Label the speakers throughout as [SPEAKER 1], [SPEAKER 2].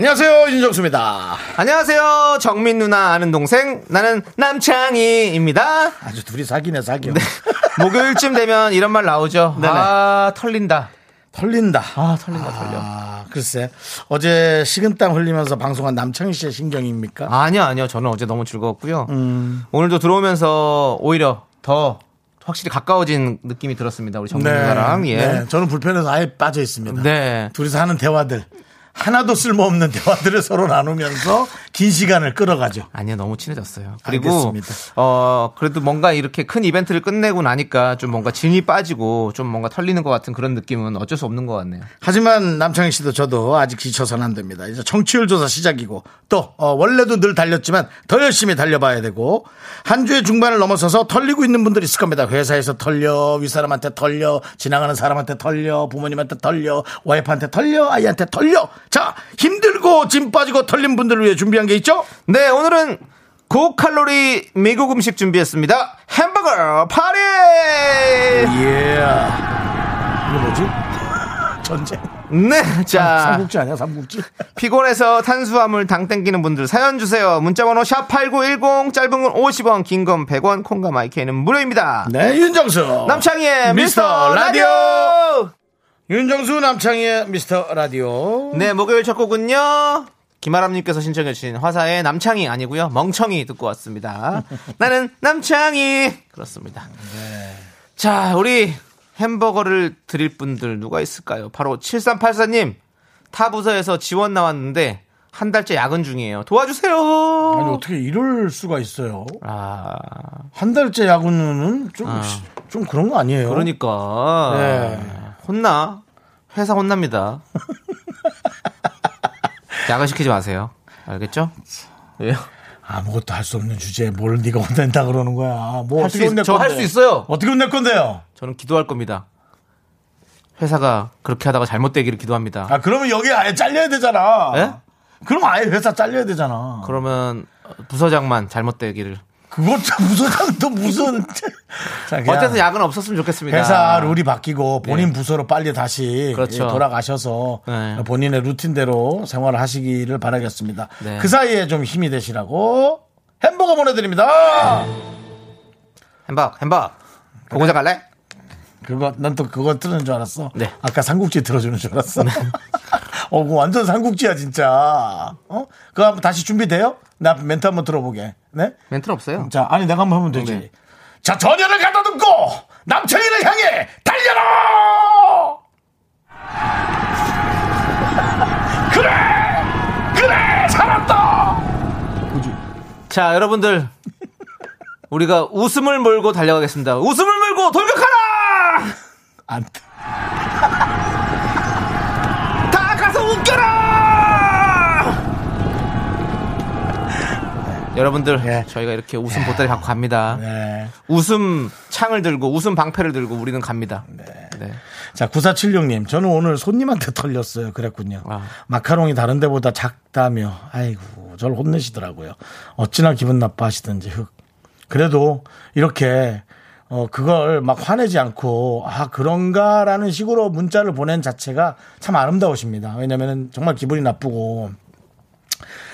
[SPEAKER 1] 안녕하세요 윤정수입니다.
[SPEAKER 2] 안녕하세요. 정민 누나 아는 동생 나는 남창희입니다.
[SPEAKER 1] 아주 둘이 사귀네 사귀어.
[SPEAKER 2] 목요일쯤 되면 이런 말 나오죠.
[SPEAKER 1] 네네.
[SPEAKER 2] 아 털린다.
[SPEAKER 1] 털린다.
[SPEAKER 2] 아 털린다 털려.
[SPEAKER 1] 아, 글쎄 어제 식은땀 흘리면서 방송한 남창희 씨의 신경입니까?
[SPEAKER 2] 아니요 아니요 저는 어제 너무 즐거웠고요.
[SPEAKER 1] 음.
[SPEAKER 2] 오늘도 들어오면서 오히려 더 확실히 가까워진 느낌이 들었습니다. 우리 정민 누나랑 예.
[SPEAKER 1] 네, 저는 불편해서 아예 빠져 있습니다.
[SPEAKER 2] 네.
[SPEAKER 1] 둘이서 하는 대화들 하나도 쓸모없는 대화들을 서로 나누면서 긴 시간을 끌어가죠.
[SPEAKER 2] 아니요 너무 친해졌어요. 그리고
[SPEAKER 1] 알겠습니다.
[SPEAKER 2] 어 그래도 뭔가 이렇게 큰 이벤트를 끝내고 나니까 좀 뭔가 진이 빠지고 좀 뭔가 털리는 것 같은 그런 느낌은 어쩔 수 없는 것 같네요.
[SPEAKER 1] 하지만 남창희 씨도 저도 아직 지쳐서는 안 됩니다. 이제 정치율 조사 시작이고 또 어, 원래도 늘 달렸지만 더 열심히 달려봐야 되고 한 주의 중반을 넘어서서 털리고 있는 분들이 있을 겁니다. 회사에서 털려, 윗사람한테 털려, 지나가는 사람한테 털려, 부모님한테 털려, 와이프한테 털려, 아이한테 털려. 자, 힘들고 짐 빠지고 털린 분들을 위해 준비 한 게 있죠?
[SPEAKER 2] 네, 오늘은 고칼로리 미국 음식 준비했습니다. 햄버거 파리!
[SPEAKER 1] 예. 이거 뭐지? 전쟁.
[SPEAKER 2] 네, 자,
[SPEAKER 1] 삼국지 아니야, 삼국지?
[SPEAKER 2] 피곤해서 탄수화물 당 땡기는 분들 사연 주세요. 문자번호 샵8910, 짧은 건 50원, 긴 건 100원, 콩과 마이크는 무료입니다.
[SPEAKER 1] 네, 윤정수.
[SPEAKER 2] 남창희의
[SPEAKER 1] 미스터
[SPEAKER 2] 미스터
[SPEAKER 1] 라디오.
[SPEAKER 2] 라디오!
[SPEAKER 1] 윤정수 남창희의 미스터 라디오.
[SPEAKER 2] 네, 목요일 첫 곡은요. 김아람님께서 신청해주신 화사의 남창희 아니고요 멍청이 듣고 왔습니다. 나는 남창희 그렇습니다. 자, 우리 햄버거를 드릴 분들 누가 있을까요? 바로 7384님 타 부서에서 지원 나왔는데 한 달째 야근 중이에요. 도와주세요.
[SPEAKER 1] 아니, 어떻게 이럴 수가 있어요?
[SPEAKER 2] 아,
[SPEAKER 1] 한 달째 야구는 좀, 좀 그런 거 아니에요?
[SPEAKER 2] 그러니까
[SPEAKER 1] 네.
[SPEAKER 2] 혼나 회사 혼납니다. 야근 시키지 마세요. 알겠죠? 왜요?
[SPEAKER 1] 아무것도 할 수 없는 주제에 뭘 네가 혼낸다 그러는 거야.
[SPEAKER 2] 뭐할
[SPEAKER 1] 어떻게
[SPEAKER 2] 수 있-
[SPEAKER 1] 혼낼
[SPEAKER 2] 저할
[SPEAKER 1] 건데?
[SPEAKER 2] 수 있어요.
[SPEAKER 1] 어떻게 혼낼 건데요?
[SPEAKER 2] 저는 기도할 겁니다. 회사가 그렇게 하다가 잘못되기를 기도합니다.
[SPEAKER 1] 아, 그러면 여기 아예 잘려야 되잖아.
[SPEAKER 2] 예?
[SPEAKER 1] 그럼 아예 회사 잘려야 되잖아.
[SPEAKER 2] 그러면 부서장만 잘못되기를.
[SPEAKER 1] 그것도 부서장도 무슨. 자,
[SPEAKER 2] 어쨌든 야근 없었으면 좋겠습니다.
[SPEAKER 1] 회사 룰이 바뀌고 본인
[SPEAKER 2] 네.
[SPEAKER 1] 부서로 빨리 다시
[SPEAKER 2] 그렇죠.
[SPEAKER 1] 예, 돌아가셔서
[SPEAKER 2] 네.
[SPEAKER 1] 본인의 루틴대로 생활을 하시기를 바라겠습니다.
[SPEAKER 2] 네.
[SPEAKER 1] 그 사이에 좀 힘이 되시라고 햄버거 보내드립니다.
[SPEAKER 2] 햄버거, 햄버거. 공장 갈래?
[SPEAKER 1] 그거 난 또 그거 틀는 줄 알았어.
[SPEAKER 2] 네.
[SPEAKER 1] 아까 삼국지 틀어주는 줄 알았어. 어, 그거 완전 삼국지야 진짜. 어? 그거 한번 다시 준비돼요? 나 멘트 한번 들어보게. 네?
[SPEAKER 2] 멘트는 없어요.
[SPEAKER 1] 자, 아니 내가 한번 하면 되지.
[SPEAKER 2] 네.
[SPEAKER 1] 자, 전열을 가다 듬고 남창희를 향해 달려라! 그래, 그래, 살았다. 그지?
[SPEAKER 2] 자, 여러분들. 우리가 웃음을 몰고 달려가겠습니다. 웃음을 몰고 돌격하라!
[SPEAKER 1] 안.
[SPEAKER 2] 다 가서 웃겨라! 여러분들,
[SPEAKER 1] 예.
[SPEAKER 2] 저희가 이렇게 웃음 보따리 갖고 갑니다.
[SPEAKER 1] 네.
[SPEAKER 2] 웃음 창을 들고, 웃음 방패를 들고 우리는 갑니다. 네.
[SPEAKER 1] 자, 9476님, 저는 오늘 손님한테 털렸어요. 그랬군요.
[SPEAKER 2] 아.
[SPEAKER 1] 마카롱이 다른 데보다 작다며, 아이고, 저를 혼내시더라고요. 어찌나 기분 나빠하시던지, 흑. 그래도 이렇게, 어, 그걸 막 화내지 않고, 아, 그런가라는 식으로 문자를 보낸 자체가 참 아름다우십니다. 왜냐면은 정말 기분이 나쁘고,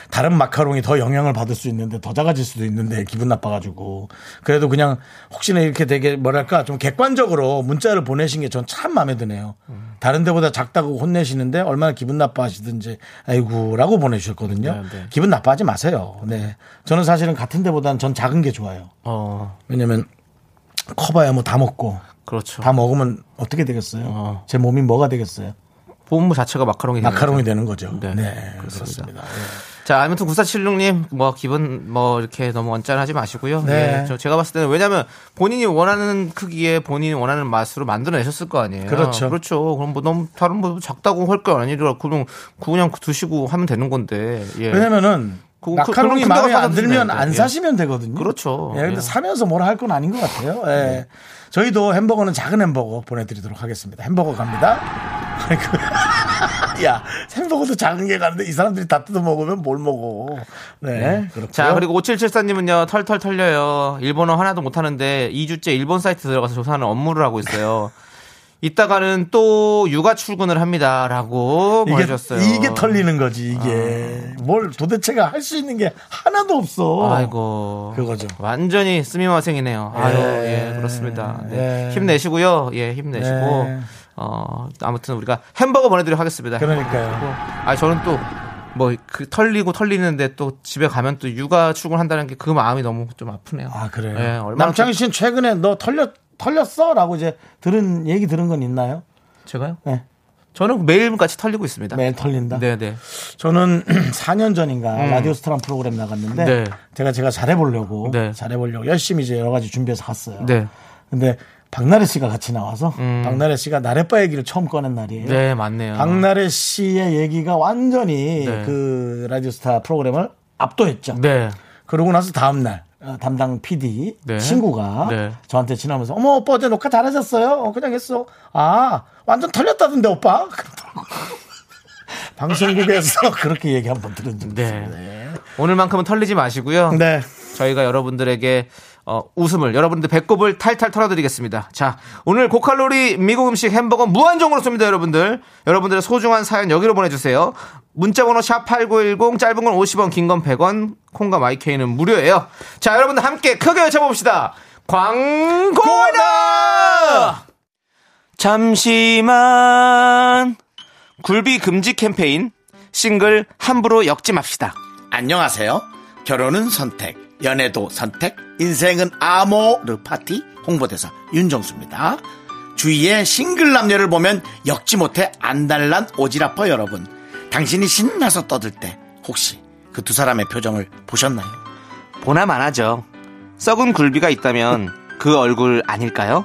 [SPEAKER 1] 다른 마카롱이 더 영향을 받을 수 있는데 더 작아질 수도 있는데 기분 나빠가지고 그래도 그냥 혹시나 이렇게 되게 뭐랄까 좀 객관적으로 문자를 보내신 게 전 참 마음에 드네요. 다른 데보다 작다고 혼내시는데 얼마나 기분 나빠하시든지 아이고라고 보내주셨거든요.
[SPEAKER 2] 네, 네.
[SPEAKER 1] 기분 나빠하지 마세요. 네, 저는 사실은 같은 데보다는 전 작은 게 좋아요.
[SPEAKER 2] 어,
[SPEAKER 1] 왜냐면 커봐야 뭐 다 먹고
[SPEAKER 2] 그렇죠.
[SPEAKER 1] 다 먹으면 어떻게 되겠어요?
[SPEAKER 2] 어.
[SPEAKER 1] 제 몸이 뭐가 되겠어요?
[SPEAKER 2] 본무 자체가 마카롱이 되는
[SPEAKER 1] 마카롱이
[SPEAKER 2] 거죠.
[SPEAKER 1] 되는 거죠.
[SPEAKER 2] 네,
[SPEAKER 1] 네,
[SPEAKER 2] 그렇습니다.
[SPEAKER 1] 그렇습니다. 네.
[SPEAKER 2] 자, 아무튼 9476님, 뭐, 기분, 뭐, 이렇게 너무 언짢아하지 마시고요.
[SPEAKER 1] 네.
[SPEAKER 2] 예, 저 제가 봤을 때는, 왜냐면, 본인이 원하는 크기에 본인이 원하는 맛으로 만들어내셨을 거 아니에요.
[SPEAKER 1] 그렇죠.
[SPEAKER 2] 그렇죠. 그럼 뭐, 너무, 다른 뭐, 작다고 할 거 아니라, 그냥, 그냥 드시고 하면 되는 건데. 예.
[SPEAKER 1] 왜냐면은
[SPEAKER 2] 그- 큰
[SPEAKER 1] 마음에 거안 들면 안. 사시면 되거든요.
[SPEAKER 2] 그렇죠.
[SPEAKER 1] 예, 근데
[SPEAKER 2] 예.
[SPEAKER 1] 사면서 뭐라 할 건 아닌 것 같아요. 예. 저희도 햄버거는 작은 햄버거 보내드리도록 하겠습니다. 햄버거 갑니다. 야, 햄버거도 작은 게 가는데 이 사람들이 다 뜯어 먹으면 뭘 먹어. 네. 그렇고요.
[SPEAKER 2] 자, 그리고 5774님은요, 털털 털려요. 일본어 하나도 못하는데 2주째 일본 사이트 들어가서 조사하는 업무를 하고 있어요. 이따가는 또 육아 출근을 합니다. 라고
[SPEAKER 1] 이게,
[SPEAKER 2] 보내주셨어요.
[SPEAKER 1] 이게 털리는 거지, 이게. 뭘 도대체가 할 수 있는 게 하나도 없어.
[SPEAKER 2] 아이고.
[SPEAKER 1] 그거죠.
[SPEAKER 2] 완전히 스미마생이네요. 아유,
[SPEAKER 1] 예.
[SPEAKER 2] 예, 그렇습니다. 네.
[SPEAKER 1] 예.
[SPEAKER 2] 힘내시고요. 예, 힘내시고.
[SPEAKER 1] 네.
[SPEAKER 2] 어, 아무튼 우리가 햄버거 보내드리도록 하겠습니다.
[SPEAKER 1] 그러니까요.
[SPEAKER 2] 아, 저는 또, 뭐, 그 털리고 털리는데 또 집에 가면 또 육아 출근한다는 게 그 마음이 너무 좀 아프네요.
[SPEAKER 1] 아, 그래요?
[SPEAKER 2] 예, 얼마나
[SPEAKER 1] 남창희 씨는 최근에 너 털렸, 털렸어? 라고 이제 들은, 얘기 들은 건 있나요?
[SPEAKER 2] 제가요?
[SPEAKER 1] 네.
[SPEAKER 2] 저는 매일 같이 털리고 있습니다.
[SPEAKER 1] 매일 털린다?
[SPEAKER 2] 네네.
[SPEAKER 1] 저는 4년 전인가 라디오 스타란 프로그램 나갔는데
[SPEAKER 2] 네.
[SPEAKER 1] 제가 제가 잘해보려고
[SPEAKER 2] 네.
[SPEAKER 1] 잘해보려고 열심히 이제 여러 가지 준비해서 갔어요.
[SPEAKER 2] 네.
[SPEAKER 1] 근데 박나래 씨가 같이 나와서 박나래 씨가 나래바 얘기를 처음 꺼낸 날이에요.
[SPEAKER 2] 네, 맞네요.
[SPEAKER 1] 박나래 씨의 얘기가 완전히
[SPEAKER 2] 네.
[SPEAKER 1] 그 라디오 스타 프로그램을 압도했죠.
[SPEAKER 2] 네.
[SPEAKER 1] 그러고 나서 다음 날 어, 담당 PD
[SPEAKER 2] 네.
[SPEAKER 1] 친구가
[SPEAKER 2] 네.
[SPEAKER 1] 저한테 지나면서 어머 오빠 어제 녹화 잘하셨어요? 어, 그냥 했어. 아 완전 털렸다던데 오빠. 방송국에서 그렇게 얘기 한번 들은 적 있어요.
[SPEAKER 2] 네. 오늘만큼은 털리지 마시고요.
[SPEAKER 1] 네.
[SPEAKER 2] 저희가 여러분들에게 어, 웃음을 여러분들 배꼽을 탈탈 털어드리겠습니다. 자, 오늘 고칼로리 미국 음식 햄버거 무한정으로 쏩니다, 여러분들. 여러분들의 소중한 사연 여기로 보내주세요. 문자번호 샵 #8910 짧은 건 50원, 긴 건 100원, 콩과 마이케이는 무료예요. 자, 여러분들 함께 크게 외쳐봅시다. 광고다! 잠시만 굴비 금지 캠페인 싱글 함부로 엮지 맙시다.
[SPEAKER 1] 안녕하세요. 결혼은 선택, 연애도 선택, 인생은 아모르 파티 홍보대사 윤정수입니다. 주위에 싱글 남녀를 보면 엮지 못해 안달난 오지라퍼 여러분. 당신이 신나서 떠들 때 혹시 그 두 사람의 표정을 보셨나요?
[SPEAKER 2] 보나만 하죠. 썩은 굴비가 있다면 그 얼굴 아닐까요?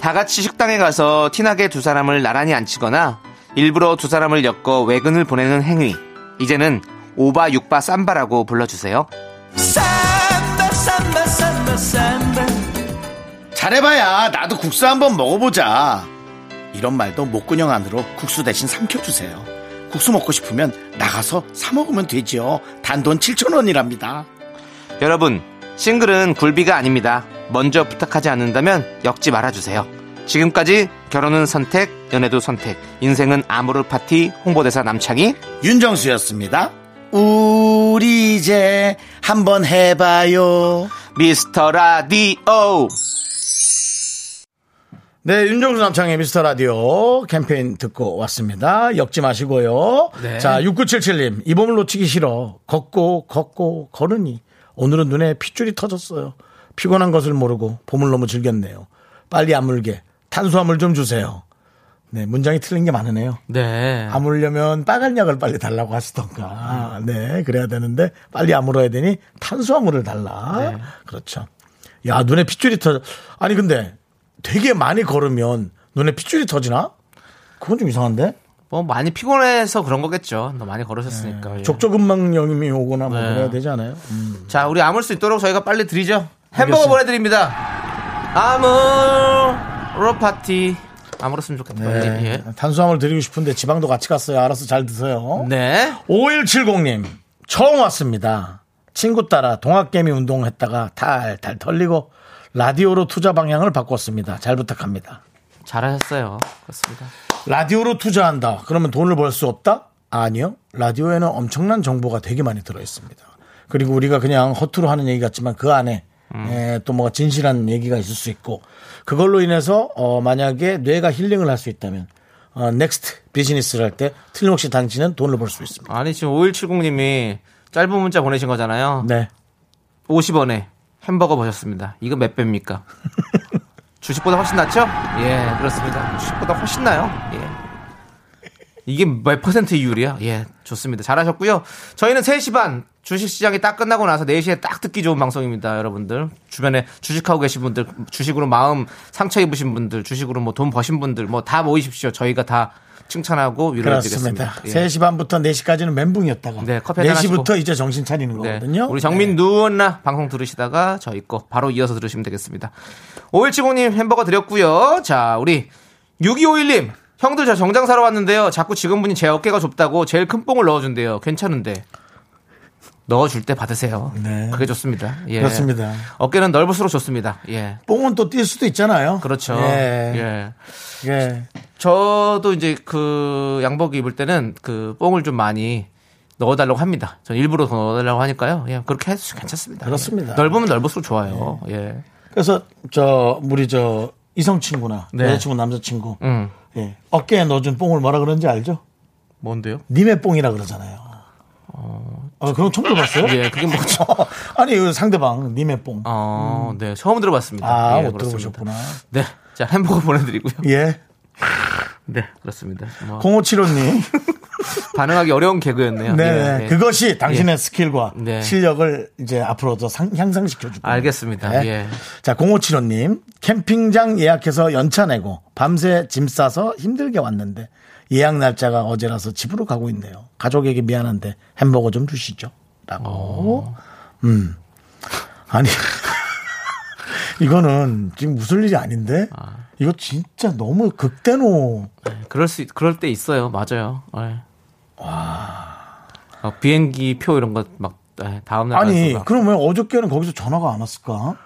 [SPEAKER 2] 다 같이 식당에 가서 티나게 두 사람을 나란히 앉히거나 일부러 두 사람을 엮어 외근을 보내는 행위. 이제는 오바 육바 삼바라고 불러주세요.
[SPEAKER 1] 잘해봐야 나도 국수 한번 먹어보자. 이런 말도 목구녕 안으로 국수 대신 삼켜주세요. 국수 먹고 싶으면 나가서 사 먹으면 되지요. 단돈 7천원이랍니다.
[SPEAKER 2] 여러분, 싱글은 굴비가 아닙니다. 먼저 부탁하지 않는다면 엮지 말아주세요. 지금까지 결혼은 선택, 연애도 선택, 인생은 아모르 파티 홍보대사 남창희.
[SPEAKER 1] 윤정수였습니다. 우리 이제 한번 해봐요.
[SPEAKER 2] 미스터 라디오.
[SPEAKER 1] 네, 윤정수 남창의 미스터 라디오 캠페인 듣고 왔습니다. 엮지 마시고요.
[SPEAKER 2] 네.
[SPEAKER 1] 자, 6977님, 이 봄을 놓치기 싫어. 걷고, 걷고, 걸으니. 오늘은 눈에 핏줄이 터졌어요. 피곤한 것을 모르고 봄을 너무 즐겼네요. 빨리 아물게. 탄수화물 좀 주세요. 네, 문장이 틀린 게 많으네요.
[SPEAKER 2] 네.
[SPEAKER 1] 아물려면 빨간 약을 빨리 달라고 하시던가. 네, 그래야 되는데 빨리 아물어야 되니 탄수화물을 달라. 그렇죠. 야, 눈에 핏줄이 터. 아니 근데 되게 많이 걸으면 눈에 핏줄이 터지나? 그건 좀 이상한데.
[SPEAKER 2] 뭐 많이 피곤해서 그런 거겠죠. 너 많이 걸으셨으니까. 예.
[SPEAKER 1] 족저근막염이 오거나 뭐
[SPEAKER 2] 네.
[SPEAKER 1] 그래야 되지 않아요? 음.
[SPEAKER 2] 자, 우리 아물 수 있도록 저희가 빨리 드리죠. 햄버거
[SPEAKER 1] 알겠습니다.
[SPEAKER 2] 보내드립니다. 아물 파티. 아물었으면 좋겠다.
[SPEAKER 1] 네.
[SPEAKER 2] 예.
[SPEAKER 1] 탄수화물 드리고 싶은데 지방도 같이 갔어요. 알아서 잘 드세요.
[SPEAKER 2] 네.
[SPEAKER 1] 5170님, 처음 왔습니다. 친구 따라 동학개미 운동했다가 탈탈 털리고 라디오로 투자 방향을 바꿨습니다. 잘 부탁합니다.
[SPEAKER 2] 잘하셨어요. 그렇습니다.
[SPEAKER 1] 라디오로 투자한다. 그러면 돈을 벌 수 없다? 아니요. 라디오에는 엄청난 정보가 되게 많이 들어 있습니다. 그리고 우리가 그냥 허투루 하는 얘기 같지만 그 안에 에, 또 뭐가 진실한 얘기가 있을 수 있고 그걸로 인해서 어, 만약에 뇌가 힐링을 할 수 있다면 어, next 비즈니스를 할 때 틀림없이 당신은 돈을 벌 수 있습니다.
[SPEAKER 2] 아니, 지금 5170님이 짧은 문자 보내신 거잖아요.
[SPEAKER 1] 네.
[SPEAKER 2] 50원에 햄버거 보셨습니다. 이거 몇 배입니까? 주식보다 훨씬 낫죠? 예, 그렇습니다. 주식보다 훨씬 나요. 예. 이게 몇 퍼센트 이율이야? 예, 좋습니다. 잘하셨고요. 저희는 3시 반 주식시장이 딱 끝나고 나서 4시에 딱 듣기 좋은 방송입니다, 여러분들. 주변에 주식하고 계신 분들, 주식으로 마음 상처 입으신 분들, 주식으로 뭐 돈 버신 분들, 뭐 다 모이십시오. 저희가 다 칭찬하고 위로해드리겠습니다.
[SPEAKER 1] 그렇습니다. 3시 반부터 4시까지는 멘붕이었다가
[SPEAKER 2] 네, 커피 한잔
[SPEAKER 1] 4시부터 이제 정신 차리는
[SPEAKER 2] 네.
[SPEAKER 1] 거거든요.
[SPEAKER 2] 우리 정민 누웠나 방송 들으시다가 저희 거 바로 이어서 들으시면 되겠습니다. 5170님 햄버거 드렸고요. 자, 우리 6251님 형들 저 정장 사러 왔는데요. 자꾸 직원분이 제 어깨가 좁다고 제일 큰 뽕을 넣어준대요. 괜찮은데 넣어줄 때 받으세요.
[SPEAKER 1] 네.
[SPEAKER 2] 그게 좋습니다. 예.
[SPEAKER 1] 그렇습니다.
[SPEAKER 2] 어깨는 넓을수록 좋습니다. 예.
[SPEAKER 1] 뽕은 또 뛸 수도 있잖아요.
[SPEAKER 2] 그렇죠.
[SPEAKER 1] 예.
[SPEAKER 2] 예.
[SPEAKER 1] 예.
[SPEAKER 2] 저도 이제 그 양복 입을 때는 그 뽕을 좀 많이 넣어달라고 합니다. 전 일부러 더 넣어달라고 하니까요. 예, 그렇게 해도 괜찮습니다.
[SPEAKER 1] 그렇습니다.
[SPEAKER 2] 예. 넓으면 넓을수록 좋아요. 예.
[SPEAKER 1] 그래서 저 우리 저 이성 친구나
[SPEAKER 2] 네.
[SPEAKER 1] 여자친구 남자친구
[SPEAKER 2] 음.
[SPEAKER 1] 예. 어깨에 넣어준 뽕을 뭐라 그러는지 알죠?
[SPEAKER 2] 뭔데요?
[SPEAKER 1] 님의 뽕이라 그러잖아요. 어, 그런 처음 들어봤어요?
[SPEAKER 2] 예, 그게 뭐죠?
[SPEAKER 1] 아니, 그 상대방, 님의 뽕.
[SPEAKER 2] 어, 네, 처음 들어봤습니다.
[SPEAKER 1] 아,
[SPEAKER 2] 예,
[SPEAKER 1] 못
[SPEAKER 2] 그렇습니다.
[SPEAKER 1] 들어보셨구나.
[SPEAKER 2] 네, 자 햄버거 보내드리고요.
[SPEAKER 1] 예.
[SPEAKER 2] 네, 그렇습니다. 뭐
[SPEAKER 1] 0575님.
[SPEAKER 2] 반응하기 어려운 개그였네요.
[SPEAKER 1] 네.
[SPEAKER 2] 예, 네.
[SPEAKER 1] 그것이 당신의 스킬과
[SPEAKER 2] 네.
[SPEAKER 1] 실력을 이제 앞으로 더 상, 향상시켜 줄 거예요.
[SPEAKER 2] 알겠습니다.
[SPEAKER 1] 네.
[SPEAKER 2] 예.
[SPEAKER 1] 자, 0575님. 캠핑장 예약해서 연차 내고 밤새 짐 싸서 힘들게 왔는데 예약 날짜가 어제라서 집으로 가고 있네요. 가족에게 미안한데 햄버거 좀 주시죠. 라고.
[SPEAKER 2] 어.
[SPEAKER 1] 음. 아니. 이거는 지금 웃을 일이 아닌데 이거 진짜 너무 극대노
[SPEAKER 2] 그럴 수, 있- 그럴 때 있어요. 맞아요. 예. 어, 비행기 표 이런 거 막 다음날
[SPEAKER 1] 아니
[SPEAKER 2] 가서
[SPEAKER 1] 그러면 어저께는 거기서 전화가 안 왔을까?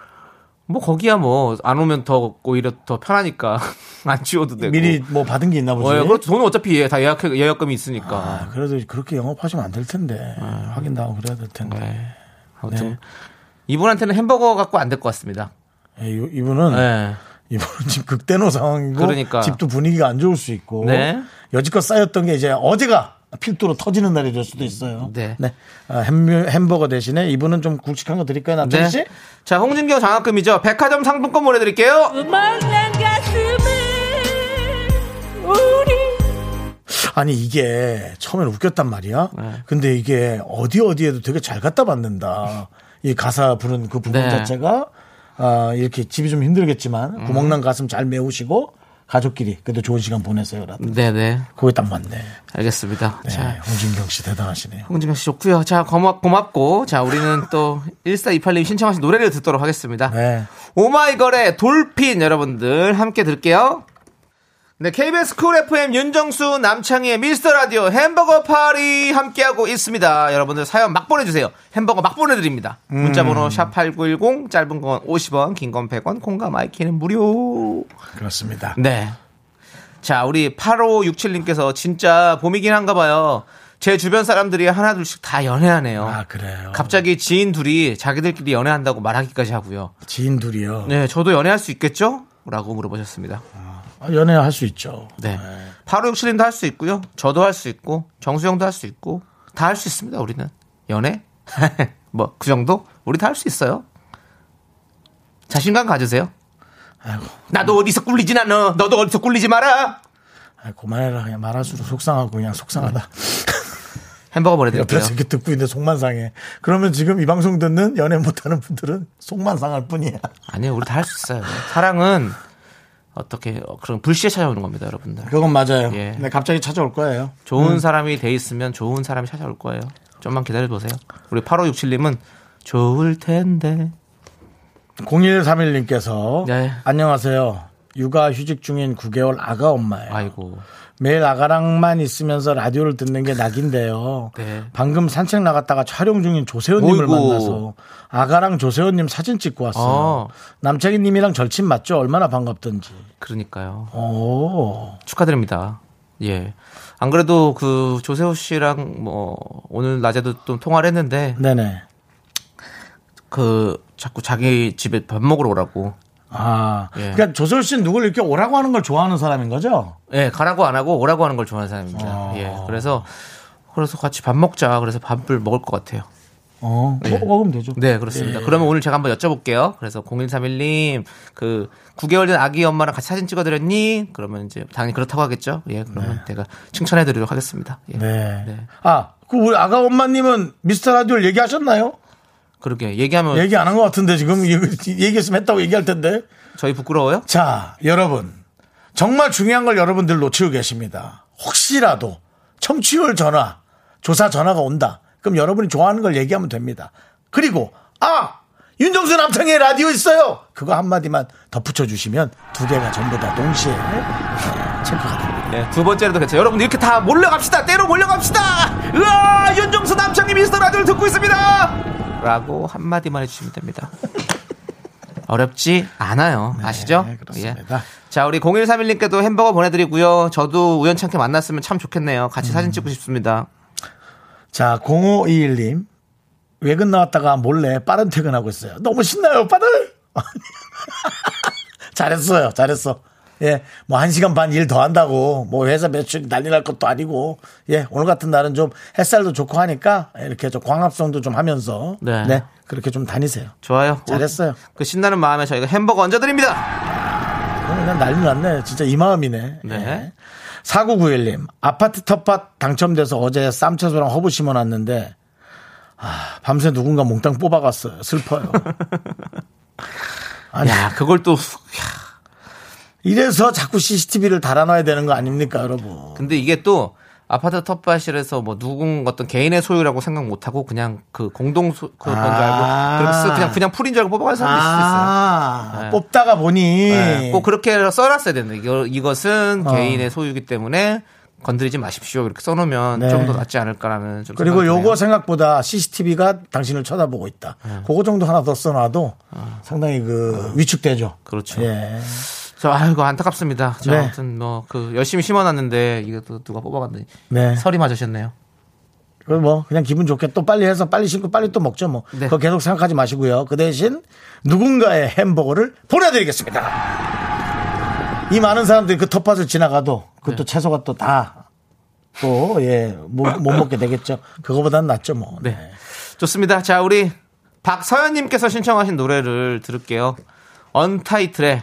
[SPEAKER 2] 뭐 거기야 뭐 안 오면 더 오히려 더 편하니까 안 지워도 되고
[SPEAKER 1] 미리 뭐 받은 게 있나 보지.
[SPEAKER 2] 어, 예, 그렇죠. 돈은 어차피 예, 다 예약 예약금이 있으니까
[SPEAKER 1] 아, 그래도 그렇게 영업하시면 안 될 텐데 확인도 하고 그래야 될 텐데.
[SPEAKER 2] 네. 아무튼
[SPEAKER 1] 네.
[SPEAKER 2] 이분한테는 햄버거 갖고 안 될 것 같습니다.
[SPEAKER 1] 예, 이- 이분은
[SPEAKER 2] 네.
[SPEAKER 1] 이분은 지금 극대노 상황이고
[SPEAKER 2] 그러니까.
[SPEAKER 1] 집도 분위기가 안 좋을 수 있고
[SPEAKER 2] 네.
[SPEAKER 1] 여지껏 쌓였던 게 이제 어제가 필두로 터지는 날이 될 수도 있어요.
[SPEAKER 2] 네.
[SPEAKER 1] 아, 햄, 햄버 거 대신에 이분은 좀 굵직한 거 드릴까요,
[SPEAKER 2] 네.
[SPEAKER 1] 씨?
[SPEAKER 2] 자, 홍진경 장학금이죠. 백화점 상품권 보내드릴게요.
[SPEAKER 3] 막난 가슴에 우리
[SPEAKER 1] 아니 이게 처음엔 웃겼단 말이야.
[SPEAKER 2] 네.
[SPEAKER 1] 근데 이게 어디 어디에도 되게 잘 갖다 받는다. 이 가사 부른 그 부분
[SPEAKER 2] 네.
[SPEAKER 1] 자체가 아, 이렇게 집이 좀 힘들겠지만
[SPEAKER 2] 음.
[SPEAKER 1] 구멍난 가슴 잘 메우시고 가족끼리 그래도 좋은 시간 보내세요. 라든가.
[SPEAKER 2] 네네.
[SPEAKER 1] 그게 딱 맞네.
[SPEAKER 2] 알겠습니다.
[SPEAKER 1] 네,
[SPEAKER 2] 자,
[SPEAKER 1] 홍진경 씨 대단하시네요.
[SPEAKER 2] 홍진경 씨 좋고요. 자, 고맙, 고맙고. 자, 우리는 또 1428님 신청하신 노래를 듣도록 하겠습니다.
[SPEAKER 1] 네.
[SPEAKER 2] 오마이걸의 돌핀 여러분들 함께 들게요. 네, KBS 쿨 FM 윤정수 남창희의 미스터 라디오 햄버거 파리 함께하고 있습니다. 여러분들 사연 막 보내주세요. 햄버거 막 보내드립니다. 문자번호 샵 8910 짧은 건 50원, 긴 건 100원, 콩과 마이K는 무료.
[SPEAKER 1] 그렇습니다.
[SPEAKER 2] 네. 자, 우리 8567님께서 진짜 봄이긴 한가 봐요. 제 주변 사람들이 하나둘씩 다 연애하네요.
[SPEAKER 1] 아 그래요.
[SPEAKER 2] 갑자기 지인 둘이 자기들끼리 연애한다고 말하기까지 하고요.
[SPEAKER 1] 지인 둘이요.
[SPEAKER 2] 네, 저도 연애할 수 있겠죠? 라고 물어보셨습니다.
[SPEAKER 1] 아, 연애할 수 있죠.
[SPEAKER 2] 네. 8567님도 할 수 있고요. 저도 할 수 있고, 정수영도 할 수 있고, 다 할 수 있습니다, 우리는. 연애? 뭐, 그 정도? 우리 다 할 수 있어요. 자신감 가지세요.
[SPEAKER 1] 아이고,
[SPEAKER 2] 나도 어디서 꿀리진 않아. 너도 어디서 꿀리지 마라.
[SPEAKER 1] 아, 그만해라. 그냥 말할수록 속상하고 그냥 속상하다.
[SPEAKER 2] 햄버거 보내드릴게요.
[SPEAKER 1] 옆에서 이렇게 듣고 있는데 속만 상해. 그러면 지금 이 방송 듣는 연애 못하는 분들은 속만 상할 뿐이야.
[SPEAKER 2] 아니요, 우리 다 할 수 있어요. 사랑은 어떻게, 어, 그런 불시에 찾아오는 겁니다, 여러분들.
[SPEAKER 1] 그건 맞아요.
[SPEAKER 2] 예.
[SPEAKER 1] 근데 갑자기 찾아올 거예요.
[SPEAKER 2] 좋은 사람이 돼 있으면 좋은 사람이 찾아올 거예요. 좀만 기다려 보세요. 우리 8567님은 좋을 텐데.
[SPEAKER 1] 0131님께서
[SPEAKER 2] 네.
[SPEAKER 1] 안녕하세요. 육아 휴직 중인 9개월 아가 엄마예요.
[SPEAKER 2] 아이고.
[SPEAKER 1] 매일 아가랑만 있으면서 라디오를 듣는 게 낙인데요.
[SPEAKER 2] 네.
[SPEAKER 1] 방금 산책 나갔다가 촬영 중인 조세호님을. 만나서 아가랑 조세호님 사진 찍고 왔어요.
[SPEAKER 2] 어.
[SPEAKER 1] 남창희님이랑 절친 맞죠? 얼마나 반갑던지.
[SPEAKER 2] 그러니까요.
[SPEAKER 1] 오.
[SPEAKER 2] 축하드립니다. 예. 안 그래도 그 조세호 씨랑 뭐 오늘 낮에도 좀 통화를 했는데
[SPEAKER 1] 네네.
[SPEAKER 2] 그 자꾸 자기 집에 밥 먹으러 오라고.
[SPEAKER 1] 아.
[SPEAKER 2] 예.
[SPEAKER 1] 그러니까 조세호 씨는 누굴 이렇게 오라고 하는 걸 좋아하는 사람인 거죠?
[SPEAKER 2] 예, 가라고 안 하고 오라고 하는 걸 좋아하는 사람입니다.
[SPEAKER 1] 아.
[SPEAKER 2] 예. 그래서 그래서 같이 밥 먹자. 그래서 밥을 먹을 것 같아요.
[SPEAKER 1] 어,
[SPEAKER 2] 네.
[SPEAKER 1] 뭐, 먹으면 되죠.
[SPEAKER 2] 네, 그렇습니다.
[SPEAKER 1] 예.
[SPEAKER 2] 그러면 오늘 제가 한번 여쭤볼게요. 그래서 0131님, 그 9개월 된 아기 엄마랑 같이 사진 찍어드렸니? 그러면 이제 당연히 그렇다고 하겠죠. 예, 그러면 제가 칭찬해드리도록 하겠습니다. 예.
[SPEAKER 1] 네.
[SPEAKER 2] 네.
[SPEAKER 1] 아, 그 우리 아가 엄마님은 미스터 라디오를 얘기하셨나요?
[SPEAKER 2] 그러게 얘기하면
[SPEAKER 1] 얘기 안 한 것 같은데 지금 얘기- 얘기했으면 했다고 얘기할 텐데.
[SPEAKER 2] 저희 부끄러워요?
[SPEAKER 1] 자, 여러분. 정말 중요한 걸 여러분들 놓치고 계십니다. 혹시라도 청취율 전화, 조사 전화가 온다. 그럼 여러분이 좋아하는 걸 얘기하면 됩니다. 그리고, 아! 윤정수 남창의 라디오 있어요! 그거 한마디만 덧붙여 주시면 두 개가 전부 다 동시에 어, 체크가 됩니다.
[SPEAKER 2] 네, 두 번째로도 괜찮아요. 여러분 이렇게 다 몰려갑시다. 때로 몰려갑시다. 으아, 윤정수 남창희 미스터 라디오를 듣고 있습니다. 라고 한마디만 해주시면 됩니다. 어렵지 않아요. 아시죠?
[SPEAKER 1] 네, 그렇습니다.
[SPEAKER 2] 예. 자, 우리 0131님께도 햄버거 보내드리고요. 저도 우연찮게 만났으면 참 좋겠네요. 같이 사진 찍고 싶습니다.
[SPEAKER 1] 자, 0521님. 외근 나왔다가 몰래 빠른 퇴근하고 있어요. 너무 신나요, 빠들! 잘했어요, 잘했어. 예, 뭐, 한 시간 반 일 더 한다고, 뭐, 회사 매출이 난리 날 것도 아니고, 예, 오늘 같은 날은 좀 햇살도 좋고 하니까, 이렇게 좀 광합성도 좀 하면서,
[SPEAKER 2] 네.
[SPEAKER 1] 네, 그렇게 좀 다니세요.
[SPEAKER 2] 좋아요.
[SPEAKER 1] 잘했어요.
[SPEAKER 2] 그 신나는 마음에 저희가 햄버거 얹어드립니다.
[SPEAKER 1] 어, 그냥 난리 났네. 진짜 이 마음이네.
[SPEAKER 2] 네.
[SPEAKER 1] 예. 4991님, 아파트 텃밭 당첨돼서 어제 쌈채소랑 허브 심어 놨는데, 아, 밤새 누군가 몽땅 뽑아갔어요. 슬퍼요. 아니,
[SPEAKER 2] 야, 그걸 또.
[SPEAKER 1] 이래서 자꾸 CCTV를 달아놔야 되는 거 아닙니까, 여러분?
[SPEAKER 2] 근데 이게 또 아파트 텃밭실에서 뭐 누군 어떤 개인의 소유라고 생각 못 하고 그냥 그 공동 소, 그건 줄
[SPEAKER 1] 아.
[SPEAKER 2] 알고 쓰- 그냥 그냥 풀인 줄 알고 뽑아갈 사람도 있을 수 있어요.
[SPEAKER 1] 아,
[SPEAKER 2] 네.
[SPEAKER 1] 뽑다가 보니.
[SPEAKER 2] 네, 꼭 그렇게 써놨어야 된다. 이거, 이것은
[SPEAKER 1] 어.
[SPEAKER 2] 개인의 소유이기 때문에 건드리지 마십시오. 이렇게 써놓으면
[SPEAKER 1] 네.
[SPEAKER 2] 좀더 낫지 않을까라는 좀
[SPEAKER 1] 그리고 요거. 생각보다 CCTV가 당신을 쳐다보고 있다. 그거 정도 하나 더 써놔도 상당히 그 위축되죠.
[SPEAKER 2] 그렇죠.
[SPEAKER 1] 예.
[SPEAKER 2] 저 아이고 안타깝습니다. 저
[SPEAKER 1] 네.
[SPEAKER 2] 아무튼 뭐 그 열심히 심어놨는데 또 누가 뽑아갔더니
[SPEAKER 1] 네.
[SPEAKER 2] 설이 맞으셨네요.
[SPEAKER 1] 그뭐 그냥 기분 좋게 또 빨리 해서 빨리 심고 빨리 또 먹죠 뭐.
[SPEAKER 2] 네.
[SPEAKER 1] 그거 계속 생각하지 마시고요. 그 대신 누군가의 햄버거를 보내드리겠습니다. 이 많은 사람들이 그 텃밭을 지나가도 그것도
[SPEAKER 2] 네.
[SPEAKER 1] 채소가 또 다 또 예못 먹게 되겠죠. 그거보다는 낫죠 뭐.
[SPEAKER 2] 네. 좋습니다. 자, 우리 박서연님께서 신청하신 노래를 들을게요. 언타이틀의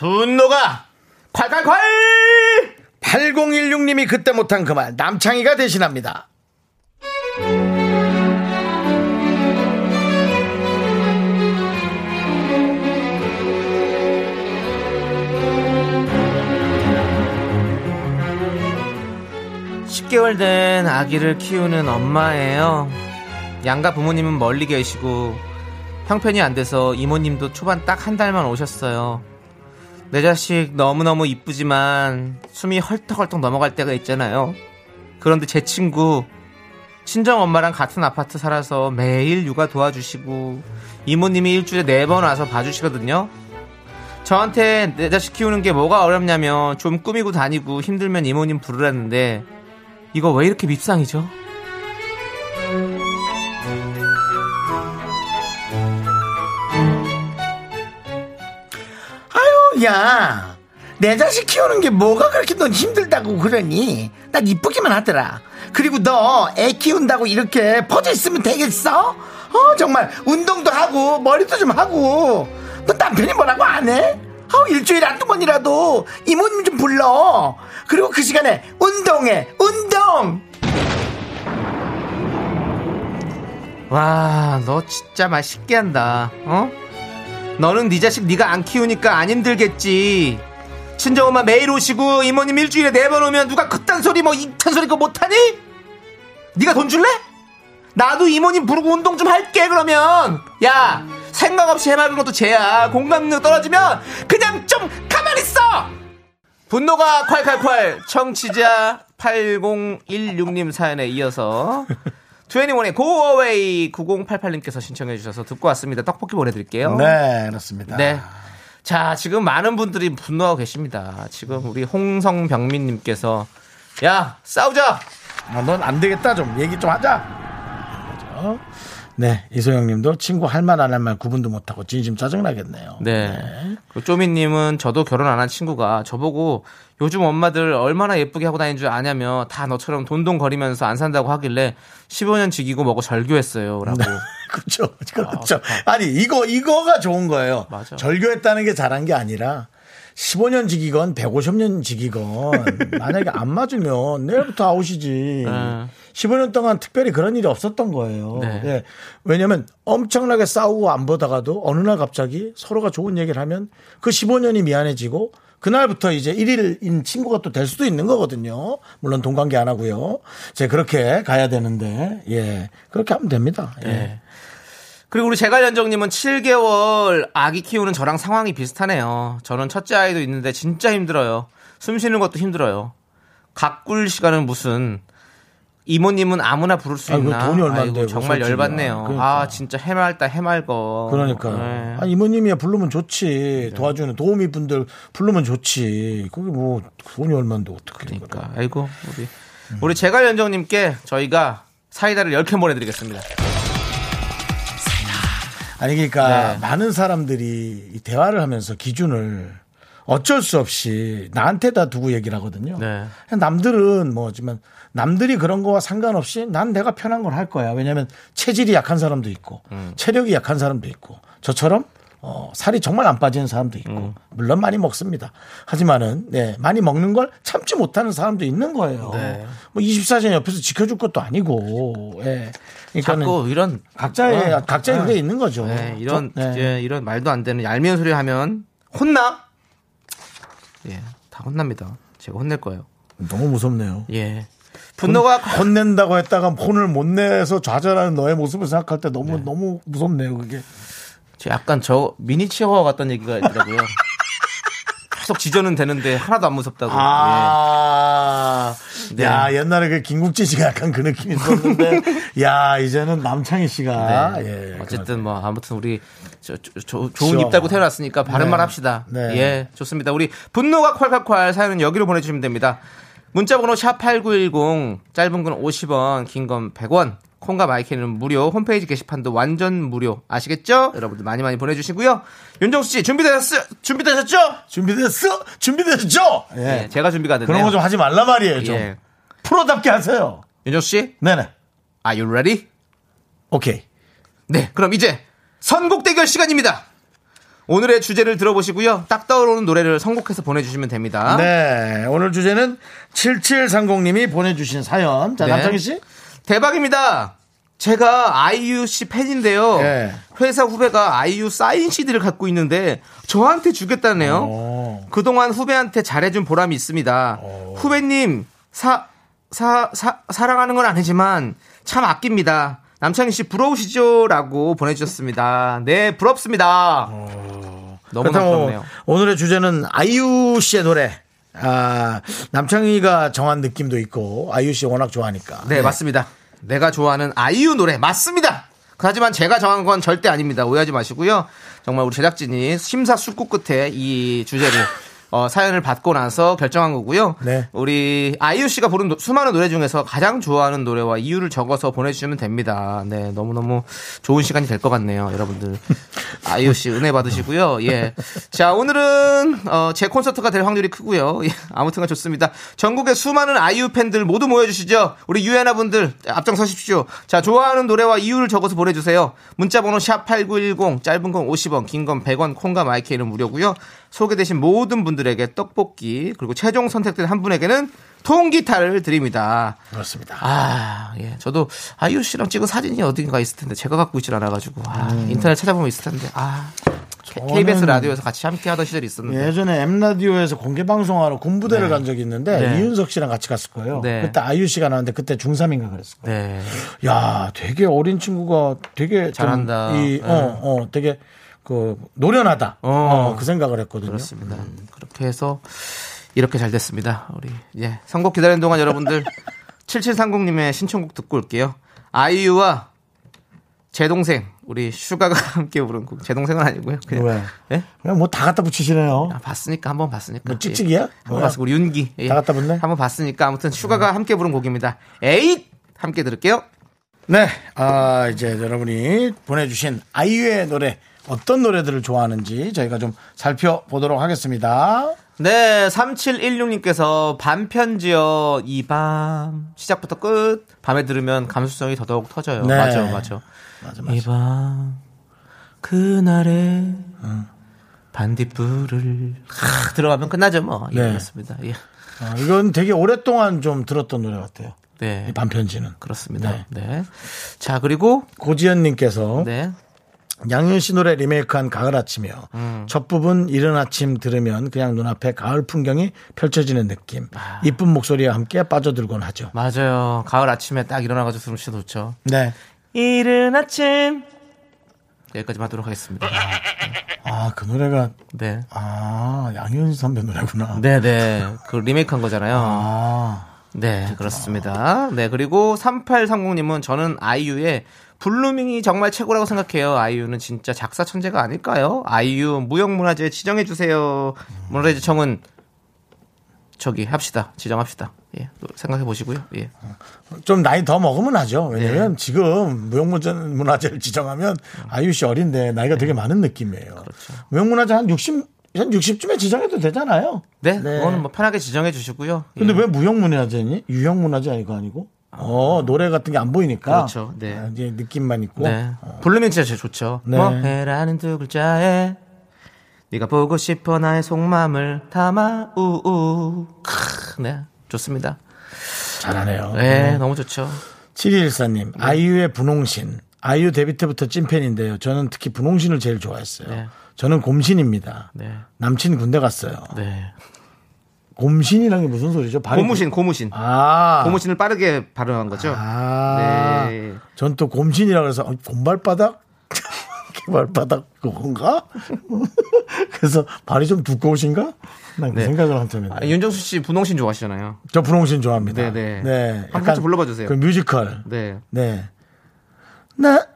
[SPEAKER 2] 분노가 콸콸콸!
[SPEAKER 1] 8016님이 그때 못한 그 말 남창희가 대신합니다.
[SPEAKER 2] 십 10개월 된 아기를 키우는 엄마예요. 양가 부모님은 멀리 계시고 형편이 안 돼서 이모님도 초반 딱 한 달만 오셨어요. 내 자식 너무너무 이쁘지만 숨이 헐떡헐떡 넘어갈 때가 있잖아요. 그런데 제 친구 친정 엄마랑 같은 아파트 살아서 매일 육아 도와주시고 이모님이 일주일에 네 번 와서 봐주시거든요. 저한테 내 자식 키우는 게 뭐가 어렵냐면 좀 꾸미고 다니고 힘들면 이모님 부르라는데 이거 왜 이렇게 밉상이죠?
[SPEAKER 1] 야. 내 자식 키우는 게 뭐가 그렇게 넌 힘들다고 그러니? 난 이쁘기만 하더라. 그리고 너 애 키운다고 이렇게 퍼져 있으면 되겠어? 어, 정말 운동도 하고 머리도 좀 하고. 너 남편이 뭐라고 안 해? 어, 일주일에 한두 번이라도 이모님 좀 불러. 그리고 그 시간에 운동해, 운동!
[SPEAKER 2] 와, 너 진짜 맛있게 한다. 어? 너는 네 자식 네가 안 키우니까 안 힘들겠지. 친정엄마 매일 오시고 이모님 일주일에 네 번 오면 누가 그딴 소리 뭐 이딴 소리 그거 못하니? 네가 돈 줄래? 나도 이모님 부르고 운동 좀 할게 그러면. 야, 생각 없이 해맑은 것도 죄야. 공감력 떨어지면 그냥 좀 가만히 있어. 분노가 콸콸콸 청취자 8016님 사연에 이어서 21의 고어웨이 9088님께서 신청해 주셔서 듣고 왔습니다. 떡볶이 보내드릴게요.
[SPEAKER 1] 네, 그렇습니다.
[SPEAKER 2] 네. 자, 지금 많은 분들이 분노하고 계십니다. 지금 우리 홍성병민님께서 야 싸우자.
[SPEAKER 1] 아, 넌안 되겠다. 좀 얘기 좀 하자. 네, 이소영 님도 친구 할 말 안 할 말 구분도 못하고 진심 짜증나겠네요.
[SPEAKER 2] 네. 그 쪼미님은 저도 결혼 안 한 친구가 저보고 요즘 엄마들 얼마나 예쁘게 하고 다니는 줄 아냐며 다 너처럼 돈돈거리면서 안 산다고 하길래 15년 지기고 뭐고 절교했어요. 라고.
[SPEAKER 1] 그렇죠. 그렇죠. 아 니, 이거, 이거가 좋은 거예요.
[SPEAKER 2] 맞아.
[SPEAKER 1] 절교했다는 게 잘한 게 아니라 15년 지기건 150년 지기건 만약에 안 맞으면 내일부터 아웃이지.
[SPEAKER 2] 네.
[SPEAKER 1] 15년 동안 특별히 그런 일이 없었던 거예요.
[SPEAKER 2] 네.
[SPEAKER 1] 예. 왜냐면 엄청나게 싸우고 안 보다가도 어느 날 갑자기 서로가 좋은 얘기를 하면 그 15년이 미안해지고 그날부터 이제 1일인 친구가 또 될 수도 있는 거거든요. 물론 동관계 안 하고요. 제 그렇게 가야 되는데, 예. 그렇게 하면 됩니다. 예.
[SPEAKER 2] 네. 그리고 우리 제갈연정님은 7개월 아기 키우는 저랑 상황이 비슷하네요. 저는 첫째 아이도 있는데 진짜 힘들어요. 숨 쉬는 것도 힘들어요. 가꿀 시간은 무슨 이모님은 아무나 부를 수
[SPEAKER 1] 아이고,
[SPEAKER 2] 있나?
[SPEAKER 1] 돈이 얼마인데,
[SPEAKER 2] 정말. 열받네요.
[SPEAKER 1] 그러니까.
[SPEAKER 2] 아 진짜 해맑다 해맑어.
[SPEAKER 1] 그러니까.
[SPEAKER 2] 네.
[SPEAKER 1] 아, 이모님이야 부르면 좋지. 도와주는 도우미 분들 부르면 좋지. 거기 뭐 돈이 얼마인데 어떻게.
[SPEAKER 2] 그러니까 아이고 우리 우리 제갈 연정님께 저희가 사이다를 10캔 보내드리겠습니다.
[SPEAKER 1] 아니 그러니까
[SPEAKER 2] 네.
[SPEAKER 1] 많은 사람들이 이 대화를 하면서 기준을 어쩔 수 없이 나한테 다 두고 얘기를 하거든요.
[SPEAKER 2] 네.
[SPEAKER 1] 남들은 뭐지만 남들이 그런 거와 상관없이 난 내가 편한 걸 할 거야. 왜냐하면 체질이 약한 사람도 있고
[SPEAKER 2] 음.
[SPEAKER 1] 체력이 약한 사람도 있고 저처럼 어, 살이 정말 안 빠지는 사람도 있고
[SPEAKER 2] 음.
[SPEAKER 1] 물론 많이 먹습니다. 하지만은 네, 많이 먹는 걸 참지 못하는 사람도 있는 거예요.
[SPEAKER 2] 네.
[SPEAKER 1] 뭐 24시간 옆에서 지켜줄 것도 아니고. 예. 그러니까는
[SPEAKER 2] 자꾸 이런
[SPEAKER 1] 각자의
[SPEAKER 2] 어,
[SPEAKER 1] 각자의
[SPEAKER 2] 어.
[SPEAKER 1] 그게 있는 거죠.
[SPEAKER 2] 네, 이런
[SPEAKER 1] 저- 네.
[SPEAKER 2] 이런 말도 안 되는 얄미운 소리 하면 혼나? 예, 다 혼납니다. 제가 혼낼 거예요.
[SPEAKER 1] 너무 무섭네요.
[SPEAKER 2] 예. 분노가
[SPEAKER 1] 혼 낸다고 했다가 혼을 못 내서 좌절하는 너의 모습을 생각할 때 너무
[SPEAKER 2] 네.
[SPEAKER 1] 너무 무섭네요. 그게.
[SPEAKER 2] 저 약간 저 미니 치어와 같다는 얘기가 있더라고요. 계속 지저는 되는데 하나도 안 무섭다고.
[SPEAKER 1] 아,
[SPEAKER 2] 네.
[SPEAKER 1] 야 옛날에 그 김국진 씨가 약간 그 느낌이 있었는데, 야 이제는 남창희 씨가
[SPEAKER 2] 예.
[SPEAKER 1] 예,
[SPEAKER 2] 어쨌든 뭐 아무튼 우리 저, 저- 저- 좋은. 입 달고 태어났으니까 바른
[SPEAKER 1] 네.
[SPEAKER 2] 말 합시다.
[SPEAKER 1] 네.
[SPEAKER 2] 예, 좋습니다. 우리 분노가 콸콸콸 사연은 여기로 보내주시면 됩니다. 문자번호 샵 #8910 짧은 건 50원, 긴 건 100원. 콩과 마이크는 무료, 홈페이지 게시판도 완전 무료. 아시겠죠? 여러분들 많이 많이 보내주시고요. 윤정수 씨 준비되셨, 준비되셨죠?
[SPEAKER 1] 준비됐어? 준비됐죠? 예.
[SPEAKER 2] 네, 제가 준비가 됐네요.
[SPEAKER 1] 그런 거 좀 하지 말라 말이에요. 좀
[SPEAKER 2] 예.
[SPEAKER 1] 프로답게 하세요.
[SPEAKER 2] 윤정수 씨,
[SPEAKER 1] 네네.
[SPEAKER 2] are you ready?
[SPEAKER 1] 오케이.
[SPEAKER 2] 네, 그럼 이제 선곡 대결 시간입니다. 오늘의 주제를 들어보시고요. 딱 떠오르는 노래를 선곡해서 보내주시면 됩니다.
[SPEAKER 1] 네. 오늘 주제는 7730님이 보내주신 사연. 자,
[SPEAKER 2] 네.
[SPEAKER 1] 남창희 씨.
[SPEAKER 2] 대박입니다. 제가 아이유 씨 팬인데요.
[SPEAKER 1] 예.
[SPEAKER 2] 회사 후배가 아이유 사인 CD를 갖고 있는데 저한테 주겠다네요.
[SPEAKER 1] 어.
[SPEAKER 2] 그동안 후배한테 잘해준 보람이 있습니다. 후배님 사, 사, 사, 사랑하는 건 아니지만 참 아낍니다. 남창희 씨 부러우시죠?라고 보내주셨습니다. 네, 부럽습니다. 너무
[SPEAKER 1] 그렇다고
[SPEAKER 2] 부럽네요.
[SPEAKER 1] 오늘의 주제는 아이유 씨의 노래. 아, 남창희가 정한 느낌도 있고, 아이유 씨 워낙 좋아하니까.
[SPEAKER 2] 네, 맞습니다. 내가 좋아하는 아이유 노래 맞습니다. 하지만 제가 정한 건 절대 아닙니다. 오해하지 마시고요. 정말 우리 제작진이 심사숙고 끝에 이 주제를 어, 사연을 받고 나서 결정한 거고요.
[SPEAKER 1] 네.
[SPEAKER 2] 우리 아이유 씨가 부른 노- 수많은 노래 중에서 가장 좋아하는 노래와 이유를 적어서 보내주시면 됩니다. 네, 너무 너무 좋은 시간이 될 것 같네요, 여러분들. 아이유 씨 은혜 받으시고요. 예. 자, 오늘은 어, 제 콘서트가 될 확률이 크고요. 예, 아무튼간 좋습니다. 전국의 수많은 아이유 팬들 모두 모여주시죠. 우리 유엔아 분들 앞장서십시오. 자, 좋아하는 노래와 이유를 적어서 보내주세요. 문자번호 샵 #8910 짧은 건 50원, 긴 건 100원, 콩과 마이크는 무료고요. 소개되신 모든 분들 에게 떡볶이 그리고 최종 선택된 한 분에게는 통기타를 드립니다.
[SPEAKER 1] 그렇습니다.
[SPEAKER 2] 아, 예. 저도 아이유 씨랑 찍은 사진이 어딘가 있을 텐데 제가 갖고 있질 않아가지고 아, 인터넷 찾아보면 있을 텐데 아 KBS 라디오에서 같이 함께 하던 시절이 있었는데
[SPEAKER 1] 예전에 M라디오에서 공개 방송하러 군부대를 간 적이 있는데,
[SPEAKER 2] 네.
[SPEAKER 1] 이윤석 씨랑 같이 갔을 거예요.
[SPEAKER 2] 네.
[SPEAKER 1] 그때 아이유 씨가 나왔는데, 그때 중3인가 그랬을 거예요.
[SPEAKER 2] 네.
[SPEAKER 1] 야, 되게 어린 친구가 되게 좀
[SPEAKER 2] 잘한다.
[SPEAKER 1] 이,
[SPEAKER 2] 네.
[SPEAKER 1] 어, 어, 되게 그 노련하다.
[SPEAKER 2] 어.
[SPEAKER 1] 어, 그 생각을 했거든요.
[SPEAKER 2] 그렇습니다. 그렇게 해서 이렇게 잘 됐습니다. 우리 예 선곡 기다리는 동안 여러분들 7730님의 신청곡 듣고 올게요. 아이유와 제 동생 우리 슈가가 함께 부른 곡. 제 동생은 아니고요. 그냥
[SPEAKER 1] 왜?
[SPEAKER 2] 예?
[SPEAKER 1] 그냥 뭐 다 갖다 붙이시네요.
[SPEAKER 2] 아, 봤으니까 한번 봤으니까.
[SPEAKER 1] 뭐 찍찍이야?
[SPEAKER 2] 예. 한번? 봤어. 우리 윤기. 예.
[SPEAKER 1] 다 갖다 붙네?
[SPEAKER 2] 한번 봤으니까 아무튼 슈가가 함께 부른 곡입니다. 에잇 함께 들을게요.
[SPEAKER 1] 네, 아, 이제 여러분이 보내주신 아이유의 노래 어떤 노래들을 좋아하는지 저희가 좀 살펴보도록 하겠습니다.
[SPEAKER 2] 네, 3716님께서 밤편지요 이 밤 시작부터 끝 밤에 들으면 감수성이 더더욱 터져요.
[SPEAKER 1] 네.
[SPEAKER 2] 맞아, 맞아.
[SPEAKER 1] 맞아, 맞아.
[SPEAKER 2] 이밤 그날의 반딧불을 하, 들어가면 끝나죠 뭐.
[SPEAKER 1] 네.
[SPEAKER 2] 이렇습니다. 예.
[SPEAKER 1] 어, 이건 되게 오랫동안 좀 들었던 노래 같아요.
[SPEAKER 2] 네.
[SPEAKER 1] 이 반편지는.
[SPEAKER 2] 그렇습니다.
[SPEAKER 1] 네.
[SPEAKER 2] 네. 자, 그리고
[SPEAKER 1] 고지현 님께서
[SPEAKER 2] 네.
[SPEAKER 1] 양현 씨 노래 리메이크한 가을 아침이요.
[SPEAKER 2] 음.
[SPEAKER 1] 첫 부분 이른 아침 들으면 그냥 눈앞에 가을 풍경이 펼쳐지는 느낌.
[SPEAKER 2] 아.
[SPEAKER 1] 이쁜 목소리와 함께 빠져들곤 하죠.
[SPEAKER 2] 맞아요. 가을 아침에 딱 일어나가지고 들으면 진짜 좋죠.
[SPEAKER 1] 네.
[SPEAKER 2] 이른 아침 여기까지 하도록 하겠습니다.
[SPEAKER 1] 아, 그 노래가
[SPEAKER 2] 네.
[SPEAKER 1] 아, 양현 선배 노래구나.
[SPEAKER 2] 네네. 그 리메이크 한 거잖아요.
[SPEAKER 1] 아.
[SPEAKER 2] 네, 그렇습니다. 네, 그리고 3830님은 저는 아이유의 블루밍이 정말 최고라고 생각해요. 아이유는 진짜 작사 천재가 아닐까요? 아이유 무형문화재 지정해 주세요. 문화재 청은 저기 합시다. 지정합시다. 예, 생각해 보시고요. 예.
[SPEAKER 1] 좀 나이 더 먹으면 하죠.
[SPEAKER 2] 네.
[SPEAKER 1] 왜냐면 지금 무형문화재를 지정하면 아이유 씨 어린데 나이가 되게 많은 느낌이에요.
[SPEAKER 2] 그렇죠.
[SPEAKER 1] 무형문화재 한 60, 한 60쯤에 지정해도 되잖아요.
[SPEAKER 2] 네, 그거는 뭐 편하게 지정해 주시고요.
[SPEAKER 1] 근데
[SPEAKER 2] 예.
[SPEAKER 1] 왜 무형문화재니? 유형문화재 아니고 아니고? 어, 노래 같은 게 안 보이니까.
[SPEAKER 2] 그렇죠. 네.
[SPEAKER 1] 아, 이제 느낌만 있고.
[SPEAKER 2] 네. 블루밍 진짜 제일 좋죠.
[SPEAKER 1] 네.
[SPEAKER 2] 뭐 해라는 두 글자에 네가 보고 싶어 나의 속마음을 담아 우우. 크, 네. 좋습니다.
[SPEAKER 1] 잘하네요.
[SPEAKER 2] 네, 너무 좋죠.
[SPEAKER 1] 7214님, 아이유의 분홍신. 아이유 데뷔 때부터 찐팬인데요. 저는 특히 분홍신을 제일 좋아했어요.
[SPEAKER 2] 네.
[SPEAKER 1] 저는 곰신입니다.
[SPEAKER 2] 네.
[SPEAKER 1] 남친 군대 갔어요.
[SPEAKER 2] 네.
[SPEAKER 1] 곰신이란 게 무슨 소리죠? 발이
[SPEAKER 2] 고무신, 고무신.
[SPEAKER 1] 아.
[SPEAKER 2] 고무신을 빠르게 발음한 거죠.
[SPEAKER 1] 아.
[SPEAKER 2] 네.
[SPEAKER 1] 전 또 곰신이라 그래서 어, 곰발바닥? 개발바닥 그건가? 그래서 발이 좀 두꺼우신가? 난그
[SPEAKER 2] 네.
[SPEAKER 1] 생각을 한참
[SPEAKER 2] 아,
[SPEAKER 1] 했네.
[SPEAKER 2] 윤정수 씨 분홍신 좋아하시잖아요.
[SPEAKER 1] 저 분홍신 좋아합니다.
[SPEAKER 2] 네, 네.
[SPEAKER 1] 네.
[SPEAKER 2] 한번 불러봐 주세요.
[SPEAKER 1] 그 뮤지컬.
[SPEAKER 2] 네.
[SPEAKER 1] 네. 나,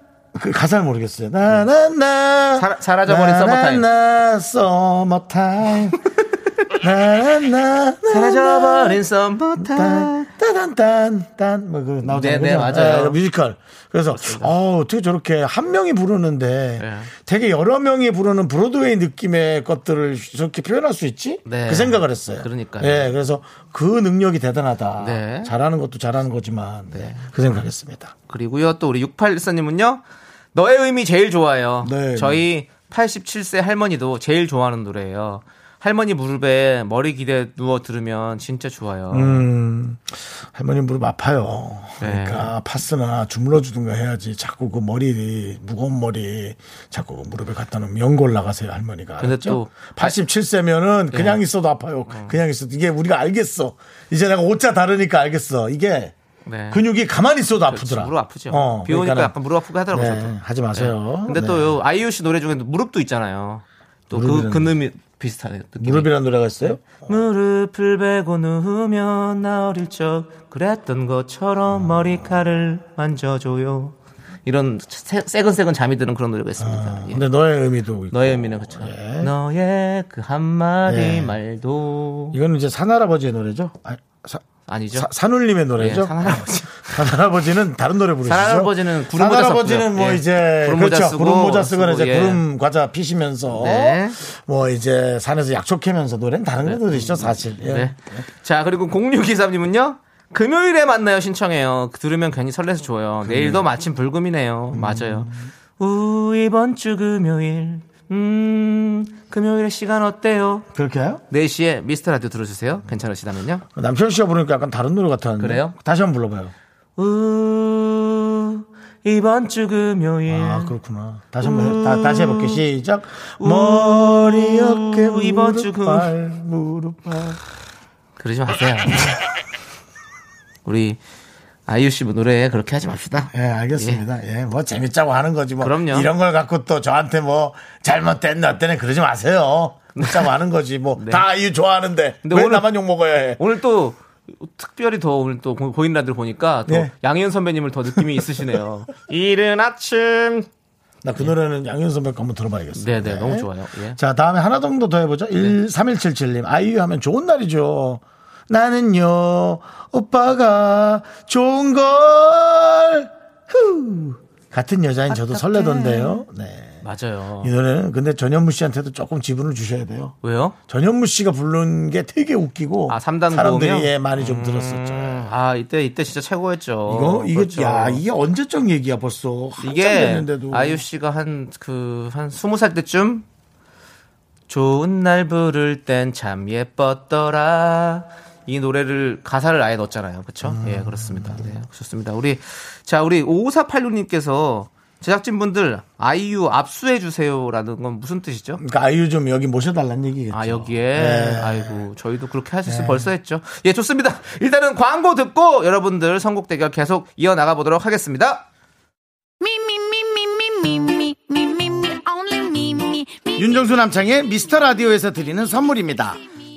[SPEAKER 1] 그 가사를 모르겠어요. 나, 나, 나.
[SPEAKER 2] 사- 사라져버린 summer time.
[SPEAKER 1] 나, summer time. 나, 나, 나.
[SPEAKER 2] 사라져버린 summer time.
[SPEAKER 1] 딴딴딴딴 뭐그 나오잖아요.
[SPEAKER 2] 네, 네? 맞아요.
[SPEAKER 1] 예, 뮤지컬. 그래서 어 어떻게 저렇게 한 명이 부르는데
[SPEAKER 2] 네.
[SPEAKER 1] 되게 여러 명이 부르는 브로드웨이 느낌의 것들을 저렇게 표현할 수 있지?
[SPEAKER 2] 네.
[SPEAKER 1] 그 생각을 했어요.
[SPEAKER 2] 그러니까요.
[SPEAKER 1] 예, 그래서 그 능력이 대단하다.
[SPEAKER 2] 네.
[SPEAKER 1] 잘하는 것도 잘하는 거지만 네, 그 생각했습니다.
[SPEAKER 2] 그리고요, 또 우리 6814님은요, 너의 의미 제일 좋아요.
[SPEAKER 1] 네,
[SPEAKER 2] 저희 87세 할머니도 제일 좋아하는 노래예요. 할머니 무릎에 머리 기대 누워 들으면 진짜 좋아요.
[SPEAKER 1] 음, 할머니 무릎 아파요.
[SPEAKER 2] 네.
[SPEAKER 1] 그러니까 파스나 주물러 주든가 해야지. 자꾸 그 머리 무거운 머리 자꾸 그 무릎에 갖다 놓으면 연골 나가세요 할머니가.
[SPEAKER 2] 근데
[SPEAKER 1] 알았죠?
[SPEAKER 2] 또
[SPEAKER 1] 87세면은 그냥 있어도 아파요. 그냥 있어도 이게 우리가 알겠어. 이제 내가 옷자 다르니까 알겠어. 이게
[SPEAKER 2] 네.
[SPEAKER 1] 근육이 가만히 있어도 아프더라.
[SPEAKER 2] 무릎 아프죠.
[SPEAKER 1] 어,
[SPEAKER 2] 비 오니까 약간 무릎 아프고 하더라고요.
[SPEAKER 1] 네. 하지 마세요.
[SPEAKER 2] 근데
[SPEAKER 1] 네.
[SPEAKER 2] 또요 아이유 씨 노래 중에 무릎도 있잖아요. 또그
[SPEAKER 1] 무릎이라는-
[SPEAKER 2] 근음이 비슷하네요. 느낌이.
[SPEAKER 1] 무릎이라는 노래가 있어요?
[SPEAKER 2] 무릎을 베고 누우면 나 어릴 적 그랬던 것처럼 머리카락을 만져줘요. 이런 새- 새근새근 잠이 드는 그런 노래가 있습니다. 예.
[SPEAKER 1] 근데 너의 의미도 있고.
[SPEAKER 2] 너의 의미는 그렇죠.
[SPEAKER 1] 예.
[SPEAKER 2] 너의 그 한마디
[SPEAKER 1] 예.
[SPEAKER 2] 말도
[SPEAKER 1] 이거는 이제 산할아버지의 노래죠? 아, 사,
[SPEAKER 2] 아니죠.
[SPEAKER 1] 사- 산울림의 노래죠?
[SPEAKER 2] 예, 산할아버지.
[SPEAKER 1] 산할아버지는 다른 노래 부르시죠?
[SPEAKER 2] 산할아버지는 구름 모자
[SPEAKER 1] 산할아버지는. 뭐
[SPEAKER 2] 예.
[SPEAKER 1] 이제
[SPEAKER 2] 구름 모자
[SPEAKER 1] 그렇죠.
[SPEAKER 2] 쓰고
[SPEAKER 1] 구름 모자 쓰거나
[SPEAKER 2] 쓰고,
[SPEAKER 1] 이제
[SPEAKER 2] 예.
[SPEAKER 1] 구름 과자 피시면서
[SPEAKER 2] 네.
[SPEAKER 1] 뭐 이제 산에서 약초 캐면서 노래는 다른 노래들이죠 사실. 예.
[SPEAKER 2] 네. 자, 그리고 0623님은요. 금요일에 만나요 신청해요. 들으면 괜히 설레서 좋아요. 내일도 마침 불금이네요. 맞아요. 우 이번 주 금요일. 음, 금요일에 시간 어때요?
[SPEAKER 1] 그렇게 해요?
[SPEAKER 2] 4시에 미스터 라디오 들어주세요. 괜찮으시다면요.
[SPEAKER 1] 남편 씨가 부르니까 약간 다른 노래 같았는데.
[SPEAKER 2] 그래요?
[SPEAKER 1] 다시 한번 불러봐요.
[SPEAKER 2] 우 이번 주 금요일.
[SPEAKER 1] 아 그렇구나. 다시 한번 해, 다, 다시 해볼게. 시작. 머리 어깨 무릎
[SPEAKER 2] 이번 주 금-
[SPEAKER 1] 발 무릎 발.
[SPEAKER 2] 그러지 마세요. 우리 아이유 씨 노래 그렇게 하지 맙시다.
[SPEAKER 1] 예, 알겠습니다. 예, 뭐 재밌자고 하는 거지 뭐.
[SPEAKER 2] 그럼요.
[SPEAKER 1] 이런 걸 갖고 또 저한테 뭐 잘못됐네 어때네 그러지 마세요. 웃자고 하는 거지. 뭐
[SPEAKER 2] 네.
[SPEAKER 1] 다 아이유 좋아하는데
[SPEAKER 2] 근데
[SPEAKER 1] 왜
[SPEAKER 2] 오늘-
[SPEAKER 1] 나만 욕 먹어야 해?
[SPEAKER 2] 오늘 또 특별히 더 오늘 또 고- 고인 라디오 보니까 또
[SPEAKER 1] 네.
[SPEAKER 2] 양희은 선배님을 더 느낌이 있으시네요. 이른 아침.
[SPEAKER 1] 나그 노래는 양현 선배 거 한번 들어봐야겠어.
[SPEAKER 2] 네네 너무 좋아요. 예.
[SPEAKER 1] 자, 다음에 하나 정도 더 해보죠. 1, 3177님. 아이유 하면 좋은 날이죠. 나는요, 오빠가 좋은 걸, 후. 같은 여자인 저도 설레던데요. 네.
[SPEAKER 2] 맞아요.
[SPEAKER 1] 이 노래는 근데 전현무 씨한테도 조금 지분을 주셔야 돼요.
[SPEAKER 2] 왜요?
[SPEAKER 1] 전현무 씨가 부른 게 되게 웃기고
[SPEAKER 2] 아, 삼단
[SPEAKER 1] 사람들이
[SPEAKER 2] 고음이요?
[SPEAKER 1] 예, 많이 좀 들었었죠.
[SPEAKER 2] 음, 아 이때 이때 진짜 최고였죠.
[SPEAKER 1] 이거 이게
[SPEAKER 2] 그렇죠.
[SPEAKER 1] 야 이게 언제적 얘기야 벌써 한참
[SPEAKER 2] 이게
[SPEAKER 1] 됐는데도
[SPEAKER 2] 아이유 씨가 한 그한 스무 살 때쯤 좋은 날 부를 땐 참 예뻤더라. 이 노래를 가사를 아예 넣었잖아요. 그렇죠?
[SPEAKER 1] 음.
[SPEAKER 2] 예, 그렇습니다. 네, 좋습니다. 우리 자, 우리 5486님께서 제작진분들 아이유 압수해 주세요라는 건 무슨 뜻이죠?
[SPEAKER 1] 그러니까 아이유 좀 여기 모셔달라는 얘기겠죠.
[SPEAKER 2] 아 여기에
[SPEAKER 1] 네.
[SPEAKER 2] 아이고 저희도 그렇게 하셨을 네. 예. 벌써 했죠. 예 좋습니다. 일단은 광고 듣고 여러분들 선곡 대결 계속 이어 나가 보도록 하겠습니다.
[SPEAKER 1] 윤정수 남창의 미스터 라디오에서 드리는 선물입니다.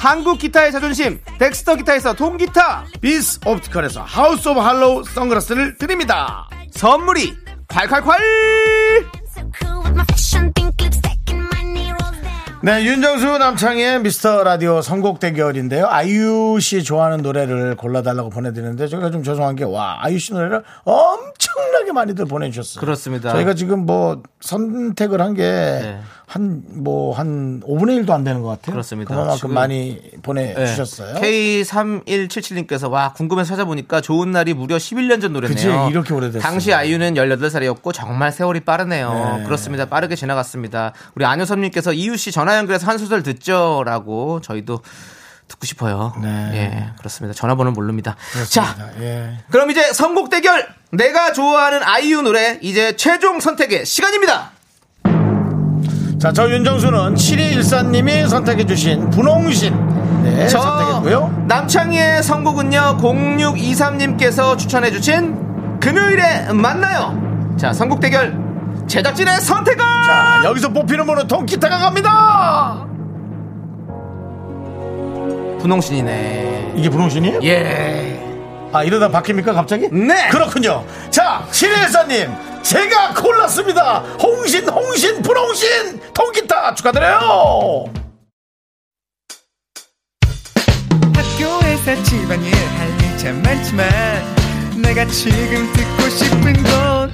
[SPEAKER 2] 한국 기타의 자존심 덱스터 기타에서 통기타,
[SPEAKER 1] 비스 옵티컬에서 하우스 오브 할로우 선글라스를 드립니다
[SPEAKER 2] 선물이 콸콸콸!
[SPEAKER 1] 네, 윤정수 남창희의 미스터 라디오 선곡 대결인데요. 아이유 씨 좋아하는 노래를 골라달라고 보내드리는데 저희가 좀 죄송한 게 와 아이유 씨 노래를 엄청 나게 많이들 보내주셨어요.
[SPEAKER 2] 그렇습니다.
[SPEAKER 1] 저희가 지금 뭐 선택을 한게
[SPEAKER 2] 네.
[SPEAKER 1] 한뭐한 5분의 1도 안 되는 것 같아요.
[SPEAKER 2] 그렇습니다.
[SPEAKER 1] 그만큼
[SPEAKER 2] 지금-
[SPEAKER 1] 많이 보내주셨어요.
[SPEAKER 2] 네. K3177님께서 와 궁금해서 찾아보니까 좋은 날이 무려 11년 전 노래네요.
[SPEAKER 1] 그치, 이렇게 오래됐어요.
[SPEAKER 2] 당시 아이유는 18살이었고 정말 세월이 빠르네요.
[SPEAKER 1] 네.
[SPEAKER 2] 그렇습니다. 빠르게 지나갔습니다. 우리 안효섭님께서 이유 씨 전화 연결해서 한 소절 듣죠라고 저희도 듣고 싶어요.
[SPEAKER 1] 네.
[SPEAKER 2] 예, 그렇습니다. 전화번호 모릅니다. 자,
[SPEAKER 1] 그렇습니다. 예.
[SPEAKER 2] 그럼 이제 선곡 대결. 내가 좋아하는 아이유 노래 이제 최종 선택의 시간입니다.
[SPEAKER 1] 자, 저 윤정수는 7214님이 선택해주신 분홍신. 네,
[SPEAKER 2] 저
[SPEAKER 1] 선택했고요.
[SPEAKER 2] 남창희의 선곡은요 0623님께서 추천해주신 금요일에 만나요 자 선곡 대결 제작진의 선택은
[SPEAKER 1] 자, 여기서 뽑히는 분은 통기타가 갑니다!
[SPEAKER 2] 분홍신이네
[SPEAKER 1] 이게 분홍신이에요?
[SPEAKER 2] 예
[SPEAKER 1] 아, 이러다 바뀝니까, 갑자기?
[SPEAKER 2] 네.
[SPEAKER 1] 그렇군요. 자, 신혜사님, 제가 골랐습니다. 홍신, 홍신, 분홍신, 통기타 축하드려요.
[SPEAKER 4] 학교에서 집안일 할일참 많지만 내가 지금 듣고 싶은 건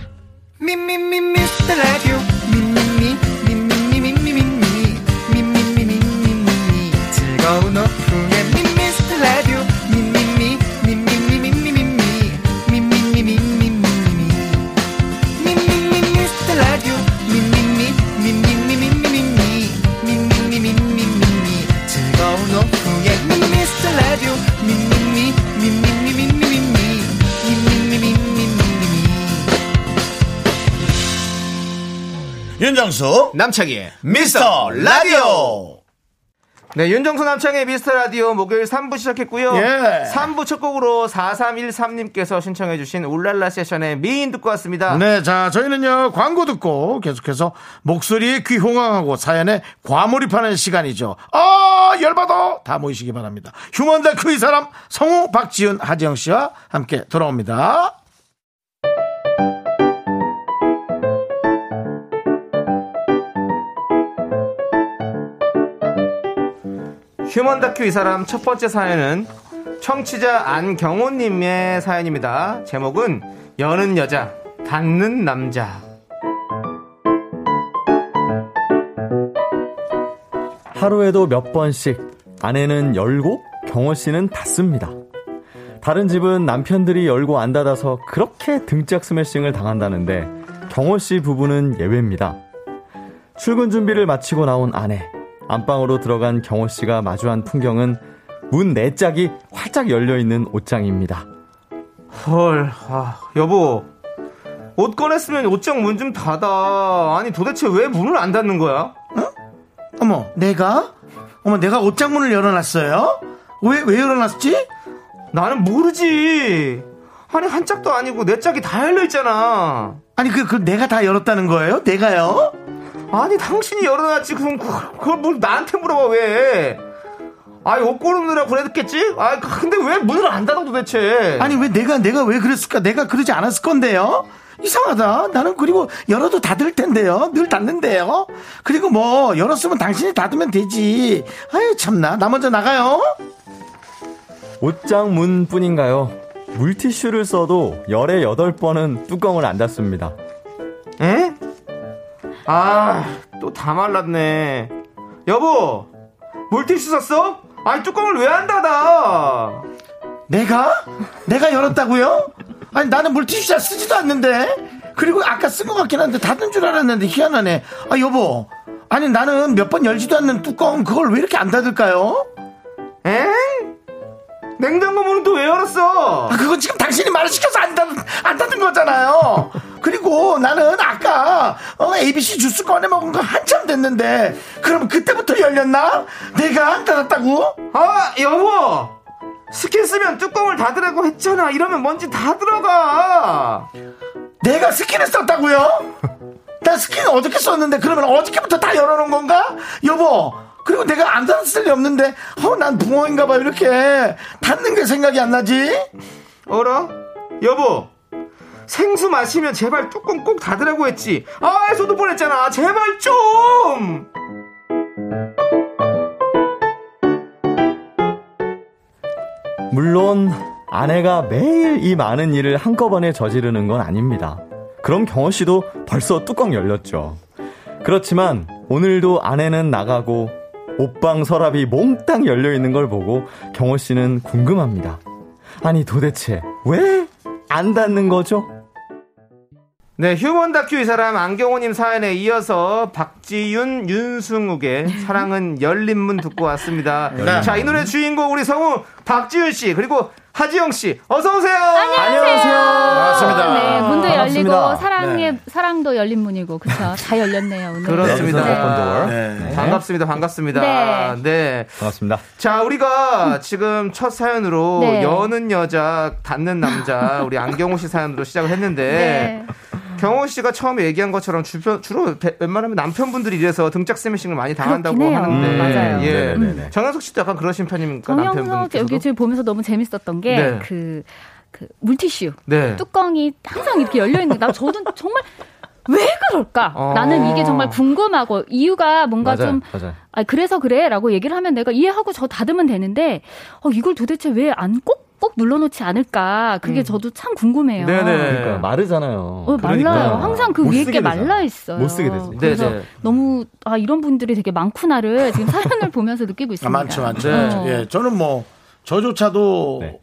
[SPEAKER 4] 미미미 미스터 라디오 미미미 미미미 미미미 미미미 미미미 즐거운 오후
[SPEAKER 1] 윤정수,
[SPEAKER 2] 남창희의
[SPEAKER 1] 미스터 라디오.
[SPEAKER 2] 네 윤정수 남창희의 미스터 라디오 목요일 3부 시작했고요
[SPEAKER 1] 예.
[SPEAKER 2] 3부 첫 곡으로 4313님께서 신청해주신 울랄라 세션의 미인 듣고 왔습니다
[SPEAKER 1] 네, 자, 저희는요, 광고 듣고 계속해서 목소리에 귀홍황하고 사연에 과몰입하는 시간이죠. 아, 열받아! 다 모이시기 바랍니다. 휴먼 다큐 이 사람, 성우 박지훈, 하지영 씨와 함께 돌아옵니다.
[SPEAKER 2] 휴먼 다큐 이 사람 첫 번째 사연은 청취자 안경호님의 사연입니다. 제목은 여는 여자, 닿는 남자.
[SPEAKER 5] 하루에도 몇 번씩 아내는 열고 경호 씨는 닫습니다. 다른 집은 남편들이 열고 안 닫아서 그렇게 등짝 스매싱을 당한다는데 경호 씨 부부는 예외입니다. 출근 준비를 마치고 나온 아내. 안방으로 들어간 경호 씨가 마주한 풍경은 문 네 짝이 활짝 열려 있는 옷장입니다.
[SPEAKER 2] 헐, 아, 여보. 옷 꺼냈으면 옷장 문 좀 닫아. 아니, 도대체 왜 문을 안 닫는 거야?
[SPEAKER 1] 어머, 내가? 어머, 내가 옷장 문을 열어놨어요? 왜, 왜 열어놨지?
[SPEAKER 2] 나는 모르지. 아니, 한 짝도 아니고 네 짝이 다 열려있잖아.
[SPEAKER 1] 아니, 그, 그, 내가 다 열었다는 거예요? 내가요?
[SPEAKER 2] 아니, 당신이 열어놨지. 그럼 그- 그걸 뭘 나한테 물어봐, 왜? 아이, 옷 고르느라 그랬겠지? 아, 근데 왜 문을 안 닫아, 도대체?
[SPEAKER 1] 아니, 왜 내가, 내가 왜 그랬을까? 내가 그러지 않았을 건데요? 이상하다. 나는 그리고 열어도 닫을 텐데요. 늘 닫는데요. 그리고 뭐, 열었으면 당신이 닫으면 되지. 아유, 참나. 나 먼저 나가요.
[SPEAKER 5] 옷장 문뿐인가요? 물티슈를 써도 열에 여덟 번은 뚜껑을 안 닫습니다.
[SPEAKER 2] 에? 아, 또 다 말랐네. 여보, 물티슈 샀어? 아니, 뚜껑을 왜 안 닫아?
[SPEAKER 1] 내가? 내가 열었다고요? 아니 나는 물티슈 잘 쓰지도 않는데 그리고 아까 쓴 것 같긴 한데 닫은 줄 알았는데 희한하네 아 여보 아니 나는 몇 번 열지도 않는 뚜껑 그걸 왜 이렇게 안 닫을까요?
[SPEAKER 2] 에? 냉장고 문은 또 왜 열었어?
[SPEAKER 1] 아, 그건 지금 당신이 말을 시켜서 안 닫은, 안 닫은 거잖아요 그리고 나는 아까 어, ABC 주스 꺼내 먹은 거 한참 됐는데 그럼 그때부터 열렸나? 내가 안 닫았다고?
[SPEAKER 2] 아, 여보! 스킨 쓰면 뚜껑을 닫으라고 했잖아. 이러면 먼지 다 들어가.
[SPEAKER 1] 내가 스킨을 썼다고요? 나 스킨 어저께 썼는데 그러면 어저께부터 다 열어놓은 건가? 여보 그리고 내가 안 닫았을 리 없는데 어, 난 붕어인가 봐 이렇게 닫는 게 생각이 안 나지?
[SPEAKER 2] 어라? 여보! 생수 마시면 제발 뚜껑 꼭 닫으라고 했지. 아, 저도 보냈잖아. 제발 좀!
[SPEAKER 5] 물론 아내가 매일 이 많은 일을 한꺼번에 저지르는 건 아닙니다. 그럼 경호 씨도 벌써 뚜껑 열렸죠. 그렇지만 오늘도 아내는 나가고 옷방 서랍이 몽땅 열려 있는 걸 보고 경호 씨는 궁금합니다. 아니 도대체 왜 안 닫는 거죠?
[SPEAKER 2] 네, 휴먼 다큐 이 사람 안경호님 사연에 이어서 박지윤, 윤승욱의 사랑은 열린 문 듣고 왔습니다. 자, 이 노래 주인공 우리 성우 박지윤 씨 그리고 하지영 씨 어서 오세요.
[SPEAKER 5] 안녕하세요.
[SPEAKER 1] 반갑습니다.
[SPEAKER 6] 네, 문도
[SPEAKER 5] 반갑습니다.
[SPEAKER 6] 열리고 사랑의 사랑도 열린 문이고 그렇죠. 다 열렸네요 오늘.
[SPEAKER 2] 그렇습니다.
[SPEAKER 5] 네, 오픈
[SPEAKER 1] 네.
[SPEAKER 2] 반갑습니다. 반갑습니다.
[SPEAKER 6] 네.
[SPEAKER 2] 네.
[SPEAKER 5] 반갑습니다.
[SPEAKER 2] 자, 우리가 지금 첫 사연으로
[SPEAKER 6] 네.
[SPEAKER 2] 여는 여자, 닫는 남자, 우리 안경호 씨 사연으로 시작을 했는데,
[SPEAKER 6] 네.
[SPEAKER 2] 경호 씨가 처음에 얘기한 것처럼 주변, 주로 배- 웬만하면 남편분들이 이래서 등짝 스매싱을 많이 당한다고. 하는데,
[SPEAKER 6] 음, 맞아요.
[SPEAKER 2] 예.
[SPEAKER 5] 네네네.
[SPEAKER 2] 정현석 씨도 약간 그러신 편입니까? 남편분께서도?
[SPEAKER 6] 여기 지금 보면서 너무 재밌었던 게
[SPEAKER 2] 네.
[SPEAKER 6] 그그 물티슈
[SPEAKER 2] 네.
[SPEAKER 6] 뚜껑이 항상 이렇게 열려 있는 게나 저도 정말 왜 그럴까?
[SPEAKER 2] 어.
[SPEAKER 6] 나는 이게 정말 궁금하고 이유가 뭔가
[SPEAKER 5] 맞아요,
[SPEAKER 6] 좀
[SPEAKER 5] 맞아요.
[SPEAKER 6] 아, 그래서 그래라고 얘기를 하면 내가 이해하고 저 다듬으면 되는데 어, 이걸 도대체 왜 안 꼭 꼭 눌러놓지 않을까? 그게 저도 참 궁금해요.
[SPEAKER 2] 음. 네네.
[SPEAKER 5] 그러니까 마르잖아요.
[SPEAKER 6] 어, 말라요.
[SPEAKER 5] 그러니까
[SPEAKER 6] 항상
[SPEAKER 5] 그못
[SPEAKER 6] 위에
[SPEAKER 5] 게.
[SPEAKER 6] 말라 있어요.
[SPEAKER 5] 못 쓰게 되지.
[SPEAKER 6] 그래서
[SPEAKER 2] 네네.
[SPEAKER 6] 너무 아 이런 분들이 되게 많구나를 지금 사연을 보면서 느끼고
[SPEAKER 1] 아,
[SPEAKER 6] 있습니다.
[SPEAKER 1] 많죠 많죠
[SPEAKER 2] 네.
[SPEAKER 1] 예, 저는 뭐 저조차도
[SPEAKER 5] 네.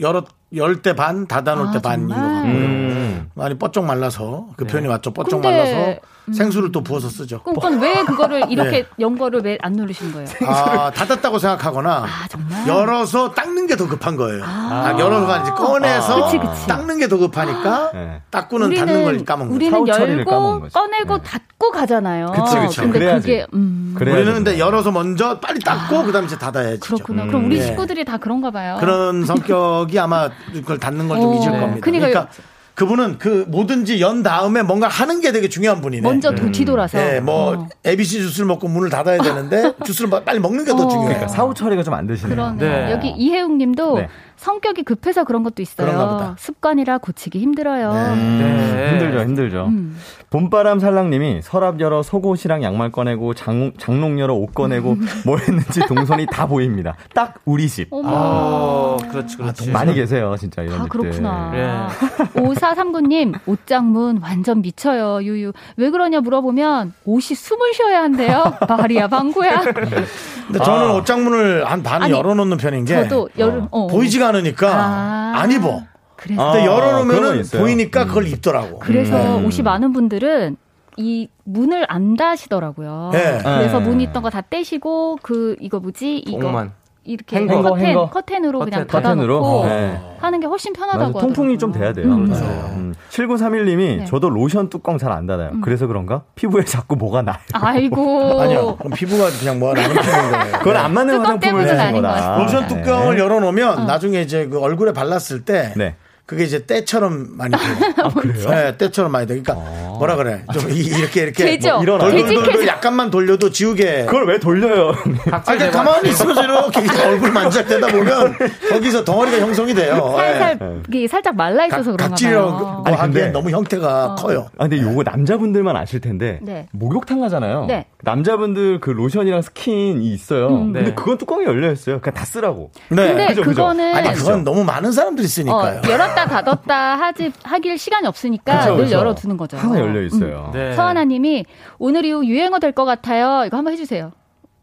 [SPEAKER 1] 열어 열때반 닫아놓을
[SPEAKER 6] 아,
[SPEAKER 1] 때 반인 것? 같고요
[SPEAKER 5] 음.
[SPEAKER 1] 많이 뻗쩍 말라서 그 표현이 맞죠 뻗쩍
[SPEAKER 6] 근데,
[SPEAKER 1] 말라서 생수를 또 부어서 쓰죠
[SPEAKER 6] 그럼 그건 왜 그거를 이렇게
[SPEAKER 1] 네.
[SPEAKER 6] 연 거를 왜 안 누르신 거예요?
[SPEAKER 1] 아, 닫았다고 생각하거나
[SPEAKER 6] 아, 정말?
[SPEAKER 1] 열어서 닦는 게 더 급한 거예요. 아, 열어서 이제 꺼내서
[SPEAKER 6] 아. 그치, 그치.
[SPEAKER 1] 닦는 게 더 급하니까
[SPEAKER 5] 네.
[SPEAKER 1] 닦고는 닫는 걸 까먹는 거죠.
[SPEAKER 6] 우리는 열고
[SPEAKER 5] 거지.
[SPEAKER 6] 꺼내고
[SPEAKER 5] 네.
[SPEAKER 6] 닫고 가잖아요.
[SPEAKER 1] 그치, 그치.
[SPEAKER 6] 근데
[SPEAKER 5] 그래야지.
[SPEAKER 6] 그게 음
[SPEAKER 5] 그래야지.
[SPEAKER 1] 우리는 근데 열어서 먼저 빨리 닦고 그다음에 이제 닫아야지.
[SPEAKER 6] 그렇구나. 그럼 우리
[SPEAKER 1] 네.
[SPEAKER 6] 식구들이 다 그런가 봐요.
[SPEAKER 1] 그런 성격이 아마 그걸 닫는 걸좀
[SPEAKER 6] 어.
[SPEAKER 1] 잊을 겁니다.
[SPEAKER 6] 그러니까
[SPEAKER 1] 그러니까 그분은 그 뭐든지 연 다음에 뭔가 하는 게 되게 중요한 분이네.
[SPEAKER 6] 먼저 도 뒤돌아서.
[SPEAKER 1] 네, 뭐
[SPEAKER 6] 어.
[SPEAKER 1] ABC 주스를 먹고 문을 닫아야 되는데 주스를 빨리 먹는 게더
[SPEAKER 6] 어.
[SPEAKER 1] 중요해요.
[SPEAKER 5] 그러니까 사후 처리가 좀 안 되시네요.
[SPEAKER 6] 그러네.
[SPEAKER 2] 네.
[SPEAKER 6] 여기 이혜웅 님도
[SPEAKER 5] 네.
[SPEAKER 6] 성격이 급해서 그런 것도
[SPEAKER 1] 그런가
[SPEAKER 6] 있어요.
[SPEAKER 1] 보다.
[SPEAKER 6] 습관이라 고치기 힘들어요.
[SPEAKER 2] 네.
[SPEAKER 5] 힘들죠, 힘들죠.
[SPEAKER 6] 음.
[SPEAKER 5] 봄바람 살랑님이 서랍 열어 속옷이랑 양말 꺼내고 장, 장롱 열어 옷 꺼내고 뭐 했는지 동선이 다 보입니다. 딱 우리 집.
[SPEAKER 6] 어머.
[SPEAKER 2] 어, 그렇지, 그렇지.
[SPEAKER 5] 많이 계세요, 진짜 이런
[SPEAKER 6] 아,
[SPEAKER 5] 집들.
[SPEAKER 6] 그렇구나.
[SPEAKER 2] 예.
[SPEAKER 6] 5439님, 옷장문 완전 미쳐요, 유유. 왜 그러냐 물어보면, 옷이 숨을 쉬어야 한대요. 말이야, 방구야.
[SPEAKER 1] 근데 저는 옷장문을 한 반을
[SPEAKER 6] 아니,
[SPEAKER 1] 열어놓는 편인 게
[SPEAKER 6] 저도 여름, 어.
[SPEAKER 1] 보이지가 않으니까
[SPEAKER 6] 아.
[SPEAKER 1] 안 입어.
[SPEAKER 6] 그래서,
[SPEAKER 5] 아,
[SPEAKER 1] 근데
[SPEAKER 5] 건
[SPEAKER 1] 열어놓으면. 보이니까 그걸 입더라고.
[SPEAKER 6] 그래서
[SPEAKER 1] 네.
[SPEAKER 6] 옷이 많은 분들은 이 문을 안 다시더라고요.
[SPEAKER 1] 네.
[SPEAKER 6] 그래서
[SPEAKER 5] 네.
[SPEAKER 6] 문 있던 거 다 떼시고 그 이거 뭐지 이거
[SPEAKER 2] 공만.
[SPEAKER 6] 이렇게
[SPEAKER 2] 행거,
[SPEAKER 6] 커튼
[SPEAKER 5] 행거.
[SPEAKER 6] 커튼으로 그냥
[SPEAKER 2] 커튼,
[SPEAKER 5] 커튼으로?
[SPEAKER 6] 닫아놓고
[SPEAKER 5] 네.
[SPEAKER 6] 하는 게 훨씬
[SPEAKER 5] 맞아,
[SPEAKER 6] 편하다고
[SPEAKER 5] 통풍이 좀 돼야 돼요.
[SPEAKER 6] 음.
[SPEAKER 5] 음. 7931님이
[SPEAKER 6] 네.
[SPEAKER 5] 저도 로션 뚜껑 잘 안 닫아요. 그래서 그런가? 피부에 자꾸 뭐가 나요.
[SPEAKER 6] 아이고.
[SPEAKER 1] 아니요. 그럼 피부가 그냥 뭐 나는 거예요.
[SPEAKER 5] 그건 안 맞는 화장품을
[SPEAKER 6] 것
[SPEAKER 5] 거다.
[SPEAKER 1] 로션
[SPEAKER 5] 네.
[SPEAKER 1] 뚜껑을 열어놓으면 나중에 이제 그 얼굴에 발랐을 때
[SPEAKER 5] 네.
[SPEAKER 1] 그게 이제 때처럼 많이 돼요.
[SPEAKER 5] 아, 그래요?
[SPEAKER 1] 네, 때처럼 많이 돼. 그러니까 뭐라 그래? 좀 이- 이렇게 이렇게
[SPEAKER 6] 되죠.
[SPEAKER 5] 뭐.
[SPEAKER 1] 돌돌돌. 약간만 돌려도 지우개.
[SPEAKER 5] 그걸 왜 돌려요?
[SPEAKER 1] 아, 그러니까 가만히 있으면서 이렇게 얼굴 만작되다 보면 거기서 덩어리가 형성이 돼요.
[SPEAKER 6] 살살
[SPEAKER 5] 네.
[SPEAKER 6] 살짝 말라 있어서 그런가
[SPEAKER 1] 각질이라고
[SPEAKER 6] 봐요.
[SPEAKER 1] 뭐
[SPEAKER 5] 아니,
[SPEAKER 1] 하기엔
[SPEAKER 5] 근데-
[SPEAKER 1] 너무 형태가 커요.
[SPEAKER 5] 아, 근데 요거 남자분들만 아실 텐데.
[SPEAKER 6] 네.
[SPEAKER 5] 목욕탕 가잖아요.
[SPEAKER 6] 네.
[SPEAKER 5] 남자분들 그 로션이랑 스킨이 있어요. 근데
[SPEAKER 2] 네.
[SPEAKER 5] 그건 뚜껑이 열려 있어요. 그냥 다 쓰라고.
[SPEAKER 1] 네.
[SPEAKER 6] 근데
[SPEAKER 5] 그죠, 그죠?
[SPEAKER 6] 그거는
[SPEAKER 1] 아니 그건 너무 많은 사람들이
[SPEAKER 6] 어,
[SPEAKER 1] 쓰니까요.
[SPEAKER 6] 열었다 닫았다 하지 하길 시간이 없으니까
[SPEAKER 5] 그죠,
[SPEAKER 6] 늘
[SPEAKER 5] 그죠.
[SPEAKER 6] 열어두는 거죠.
[SPEAKER 5] 항상 열려 있어요.
[SPEAKER 2] 네.
[SPEAKER 6] 서하나님이 오늘 이후 유행어 될 것 같아요. 이거 한번 해주세요.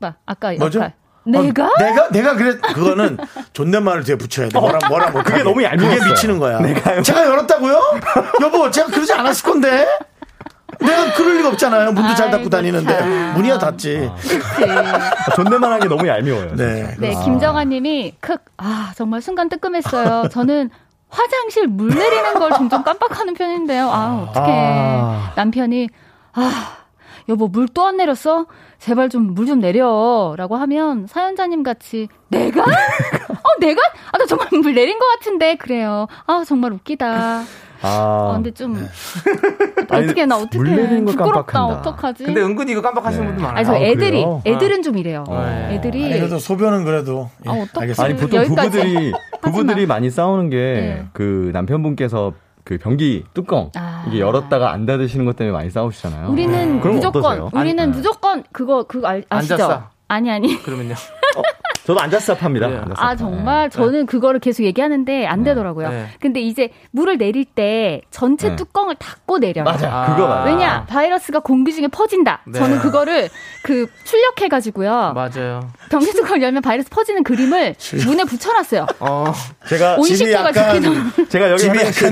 [SPEAKER 6] 봐, 아까
[SPEAKER 1] 뭐죠?
[SPEAKER 6] 역할. 내가?
[SPEAKER 1] 어, 내가 내가 그래 그거는 존댓말을 뒤에 붙여야 돼. 뭐라 뭐라 못.
[SPEAKER 5] 그게 너무 얄미웠어요.
[SPEAKER 1] 그게 미치는 거야.
[SPEAKER 5] 내가요?
[SPEAKER 1] 제가 열었다고요? 여보, 제가 그러지 않았을 건데. 내가 그럴 리가 없잖아요. 문도 잘 닫고 다니는데
[SPEAKER 6] 참.
[SPEAKER 1] 문이야 닫지.
[SPEAKER 6] 그치.
[SPEAKER 5] 존댓말 하기 너무 얄미워요.
[SPEAKER 1] 네.
[SPEAKER 6] 네, 김정아 님이 크, 아 정말 순간 뜨끔했어요. 저는 화장실 물 내리는 걸 종종 깜빡하는 편인데요. 아 어떡해.
[SPEAKER 5] 아.
[SPEAKER 6] 남편이 아 여보 물 또 안 내렸어? 제발 좀 물좀 내려 라고 하면 사연자님 같이 내가? 어 내가? 아 나 정말 물 내린 것 같은데 그래요. 아 정말 웃기다.
[SPEAKER 5] 아.
[SPEAKER 6] 어, 근데 좀
[SPEAKER 5] 아니,
[SPEAKER 6] 어떻게 나 어떻게 부끄럽다
[SPEAKER 5] 깜빡한다.
[SPEAKER 6] 어떡하지?
[SPEAKER 2] 근데 은근히 이거 깜빡하시는
[SPEAKER 5] 네.
[SPEAKER 2] 분들 많아요.
[SPEAKER 6] 아니 저
[SPEAKER 5] 아,
[SPEAKER 6] 애들이
[SPEAKER 5] 그래요?
[SPEAKER 6] 애들은 좀 이래요.
[SPEAKER 2] 네.
[SPEAKER 6] 애들이
[SPEAKER 1] 아니 그래도 소변은 그래도 예,
[SPEAKER 6] 아, 어떡해.
[SPEAKER 5] 아니 보통
[SPEAKER 6] 여기까지.
[SPEAKER 5] 부부들이 부부들이 많이 싸우는 게
[SPEAKER 6] 네.
[SPEAKER 5] 그 남편분께서 그 변기 뚜껑
[SPEAKER 6] 아.
[SPEAKER 5] 이게 열었다가 안 닫으시는 것 때문에 많이 싸우시잖아요.
[SPEAKER 6] 우리는
[SPEAKER 5] 그럼
[SPEAKER 6] 무조건
[SPEAKER 5] 어떠세요?
[SPEAKER 6] 우리는
[SPEAKER 5] 아니,
[SPEAKER 6] 무조건 그거 그거 알, 아시죠?
[SPEAKER 2] 앉았어.
[SPEAKER 6] 아니 아니.
[SPEAKER 2] 그러면요.
[SPEAKER 5] 저도 앉아스합니다.
[SPEAKER 2] 네.
[SPEAKER 6] 아 정말 저는 그거를 계속 얘기하는데 안 되더라고요.
[SPEAKER 2] 네.
[SPEAKER 6] 근데 이제 물을 내릴 때 전체
[SPEAKER 5] 네.
[SPEAKER 6] 뚜껑을 닫고 내려요.
[SPEAKER 5] 맞아,
[SPEAKER 2] 아.
[SPEAKER 5] 그거 맞아.
[SPEAKER 6] 왜냐 바이러스가 공기 중에 퍼진다.
[SPEAKER 2] 네.
[SPEAKER 6] 저는 그거를 그 출력해가지고요.
[SPEAKER 2] 맞아요.
[SPEAKER 6] 변기 뚜껑 열면 바이러스 퍼지는 그림을 문에 붙여놨어요.
[SPEAKER 2] 어,
[SPEAKER 5] 제가
[SPEAKER 6] 온
[SPEAKER 1] 집이
[SPEAKER 6] 식구가
[SPEAKER 1] 약간
[SPEAKER 5] 제가 여기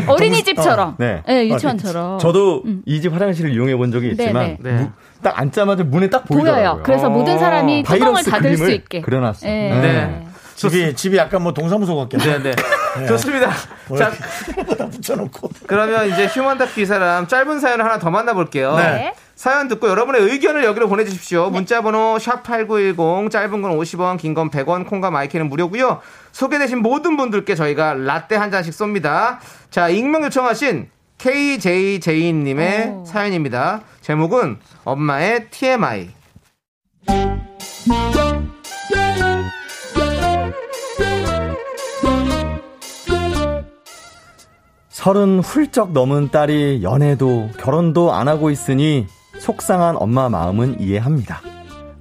[SPEAKER 6] 어린이집처럼.
[SPEAKER 5] 네.
[SPEAKER 6] 네, 유치원처럼.
[SPEAKER 5] 저도 이집 화장실을 이용해 본 적이 있지만
[SPEAKER 6] 네네.
[SPEAKER 2] 네.
[SPEAKER 5] 무- 딱 앉자마자 문에 딱 보이더라고요.
[SPEAKER 6] 보여요. 그래서
[SPEAKER 2] 어.
[SPEAKER 6] 모든 사람이 뚜껑을
[SPEAKER 5] 바이러스
[SPEAKER 6] 닫을 수 있게.
[SPEAKER 5] 그려놨어요.
[SPEAKER 6] 네.
[SPEAKER 2] 네.
[SPEAKER 1] 집이 집이 약간 뭐 동사무소 같겠네.
[SPEAKER 2] 네, 네. 좋습니다. 자,
[SPEAKER 1] 다 붙여놓고.
[SPEAKER 2] 그러면 이제 휴먼 다큐 이 사람 짧은 사연을 하나 더 만나볼게요.
[SPEAKER 6] 네.
[SPEAKER 2] 사연 듣고 여러분의 의견을 여기로 보내주십시오. 문자번호 샵8910 짧은 건 50원, 긴 건 100원, 콩과 마이K는 무료고요. 소개되신 모든 분들께 저희가 라떼 한 잔씩 쏩니다. 자, 익명 요청하신 KJJ님의
[SPEAKER 6] 오.
[SPEAKER 2] 사연입니다. 제목은 엄마의 TMI.
[SPEAKER 5] 서른 훌쩍 넘은 딸이 연애도 결혼도 안 하고 있으니 속상한 엄마 마음은 이해합니다.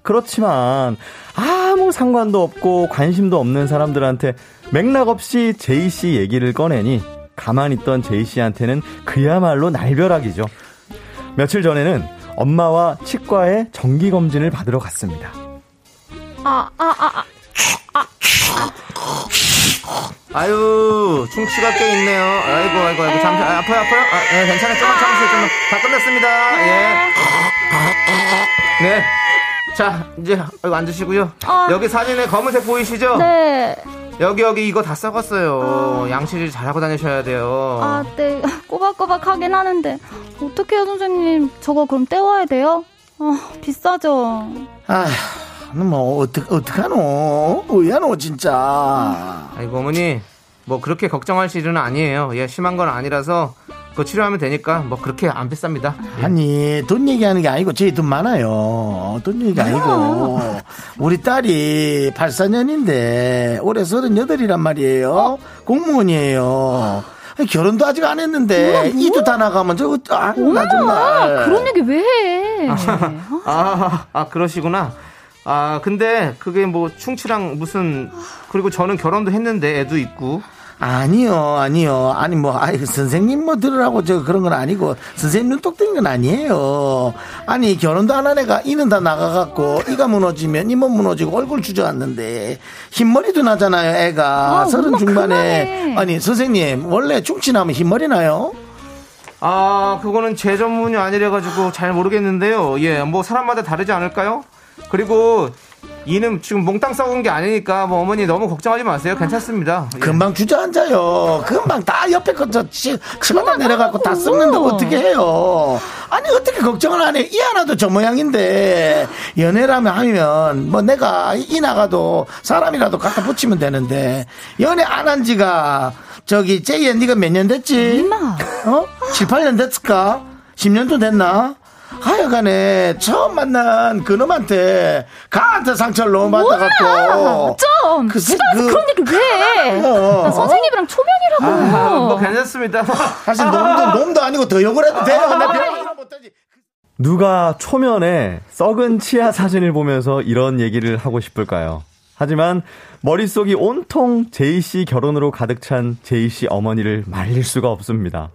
[SPEAKER 5] 그렇지만 아무 상관도 없고 관심도 없는 사람들한테 맥락 없이 제이 씨 얘기를 꺼내니 가만히 있던 제이 씨한테는 그야말로 날벼락이죠. 며칠 전에는 엄마와 치과에 정기 검진을 받으러 갔습니다.
[SPEAKER 6] 아, 아, 아, 아.
[SPEAKER 2] 아유, 충치가 꽤 있네요. 아이고, 아이고, 아이고, 잠시, 아, 아파요, 아파요? 아, 예, 괜찮아요. 조금만 참으세요, 좀만. 다 끝났습니다. 예. 네. 자, 이제, 아이고, 앉으시고요.
[SPEAKER 6] 아.
[SPEAKER 2] 여기 사진에 검은색 보이시죠?
[SPEAKER 6] 네.
[SPEAKER 2] 여기, 여기 이거 다 썩었어요. 양치질 잘하고 다니셔야 돼요.
[SPEAKER 6] 아, 네. 꼬박꼬박 하긴 하는데. 어떡해요, 선생님. 저거 그럼 떼워야 돼요? 아, 비싸죠.
[SPEAKER 1] 아, 너뭐 어떡 어떡하노? 뭐야노 진짜.
[SPEAKER 2] 아이고, 어머니. 뭐, 그렇게 걱정할 일은 아니에요. 예, 심한 건 아니라서, 그거 치료하면 되니까, 뭐, 그렇게 안 비쌉니다.
[SPEAKER 1] 아니 돈 얘기하는 게 아니고 저희 돈 많아요. 돈 얘기 아니고 우리 딸이 84년인데 올해 38이란 말이에요. 공무원이에요. 결혼도 아직 안 했는데 이도 다 나가면 저 아, 나
[SPEAKER 6] 아,
[SPEAKER 1] 정말
[SPEAKER 6] 그런 얘기 왜 해? 어?
[SPEAKER 2] 아, 아, 그러시구나. 아, 근데 그게 뭐 충치랑 무슨 그리고 저는 결혼도 했는데 애도 있고.
[SPEAKER 1] 아니요, 아니요. 아니, 뭐, 아이, 선생님 뭐 들으라고 저 그런 건 아니고, 선생님 눈독 뜬건 아니에요. 아니, 결혼도 안 한 애가 이는 다 나가갖고, 이가 무너지면 이몸 무너지고 얼굴 주저앉는데, 흰머리도 나잖아요, 애가.
[SPEAKER 6] 아,
[SPEAKER 1] 서른 중반에.
[SPEAKER 6] 그만해.
[SPEAKER 1] 아니, 선생님, 원래 충치 나면 흰머리 나요?
[SPEAKER 2] 아, 그거는 제 전문이 아니래가지고 잘 모르겠는데요. 예, 뭐 사람마다 다르지 않을까요? 그리고 이는 지금 몽땅 썩은 게 아니니까 뭐 어머니 너무 걱정하지 마세요. 괜찮습니다. 예.
[SPEAKER 1] 금방 주저앉아요. 금방 다 옆에 거저 치마다 내려갖고 다 썩는다고 어떻게 해요? 아니 어떻게 걱정을 안 해? 이 하나도 저 모양인데 연애라면 하면 뭐 내가 이 나가도 사람이라도 갖다 붙이면 되는데 연애 안 한 지가 저기 제이야 네가 몇 년 됐지? 어? 7, 8년 됐을까? 10년도 됐나? 하여간에 처음 만난 그놈한테 가한테 상처를 너무 받아갖고 좀그 새-
[SPEAKER 6] 시간에서
[SPEAKER 1] 그-
[SPEAKER 6] 그... 런 얘기 왜?
[SPEAKER 1] 어.
[SPEAKER 6] 나 선생님이랑 초면이라고.
[SPEAKER 2] 아, 뭐 괜찮습니다.
[SPEAKER 1] 사실 놈도, 놈도 아니고 더 욕을 해도 돼요. 내 별로 못하지.
[SPEAKER 5] 누가 초면에 썩은 치아 사진을 보면서 이런 얘기를 하고 싶을까요? 하지만 머릿속이 온통 제이 씨 결혼으로 가득 찬 제이 씨 어머니를 말릴 수가 없습니다.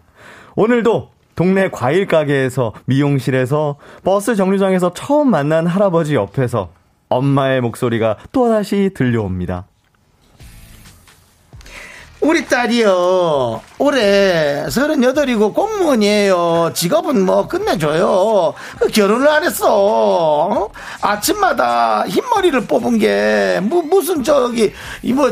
[SPEAKER 5] 오늘도 동네 과일 가게에서 미용실에서 버스 정류장에서 처음 만난 할아버지 옆에서 엄마의 목소리가 또다시 들려옵니다.
[SPEAKER 1] 우리 딸이요. 올해 서른여덟이고 공무원이에요. 직업은 뭐 끝내줘요. 그 결혼을 안 했어. 어? 아침마다 흰머리를 뽑은 게 뭐, 무슨 저기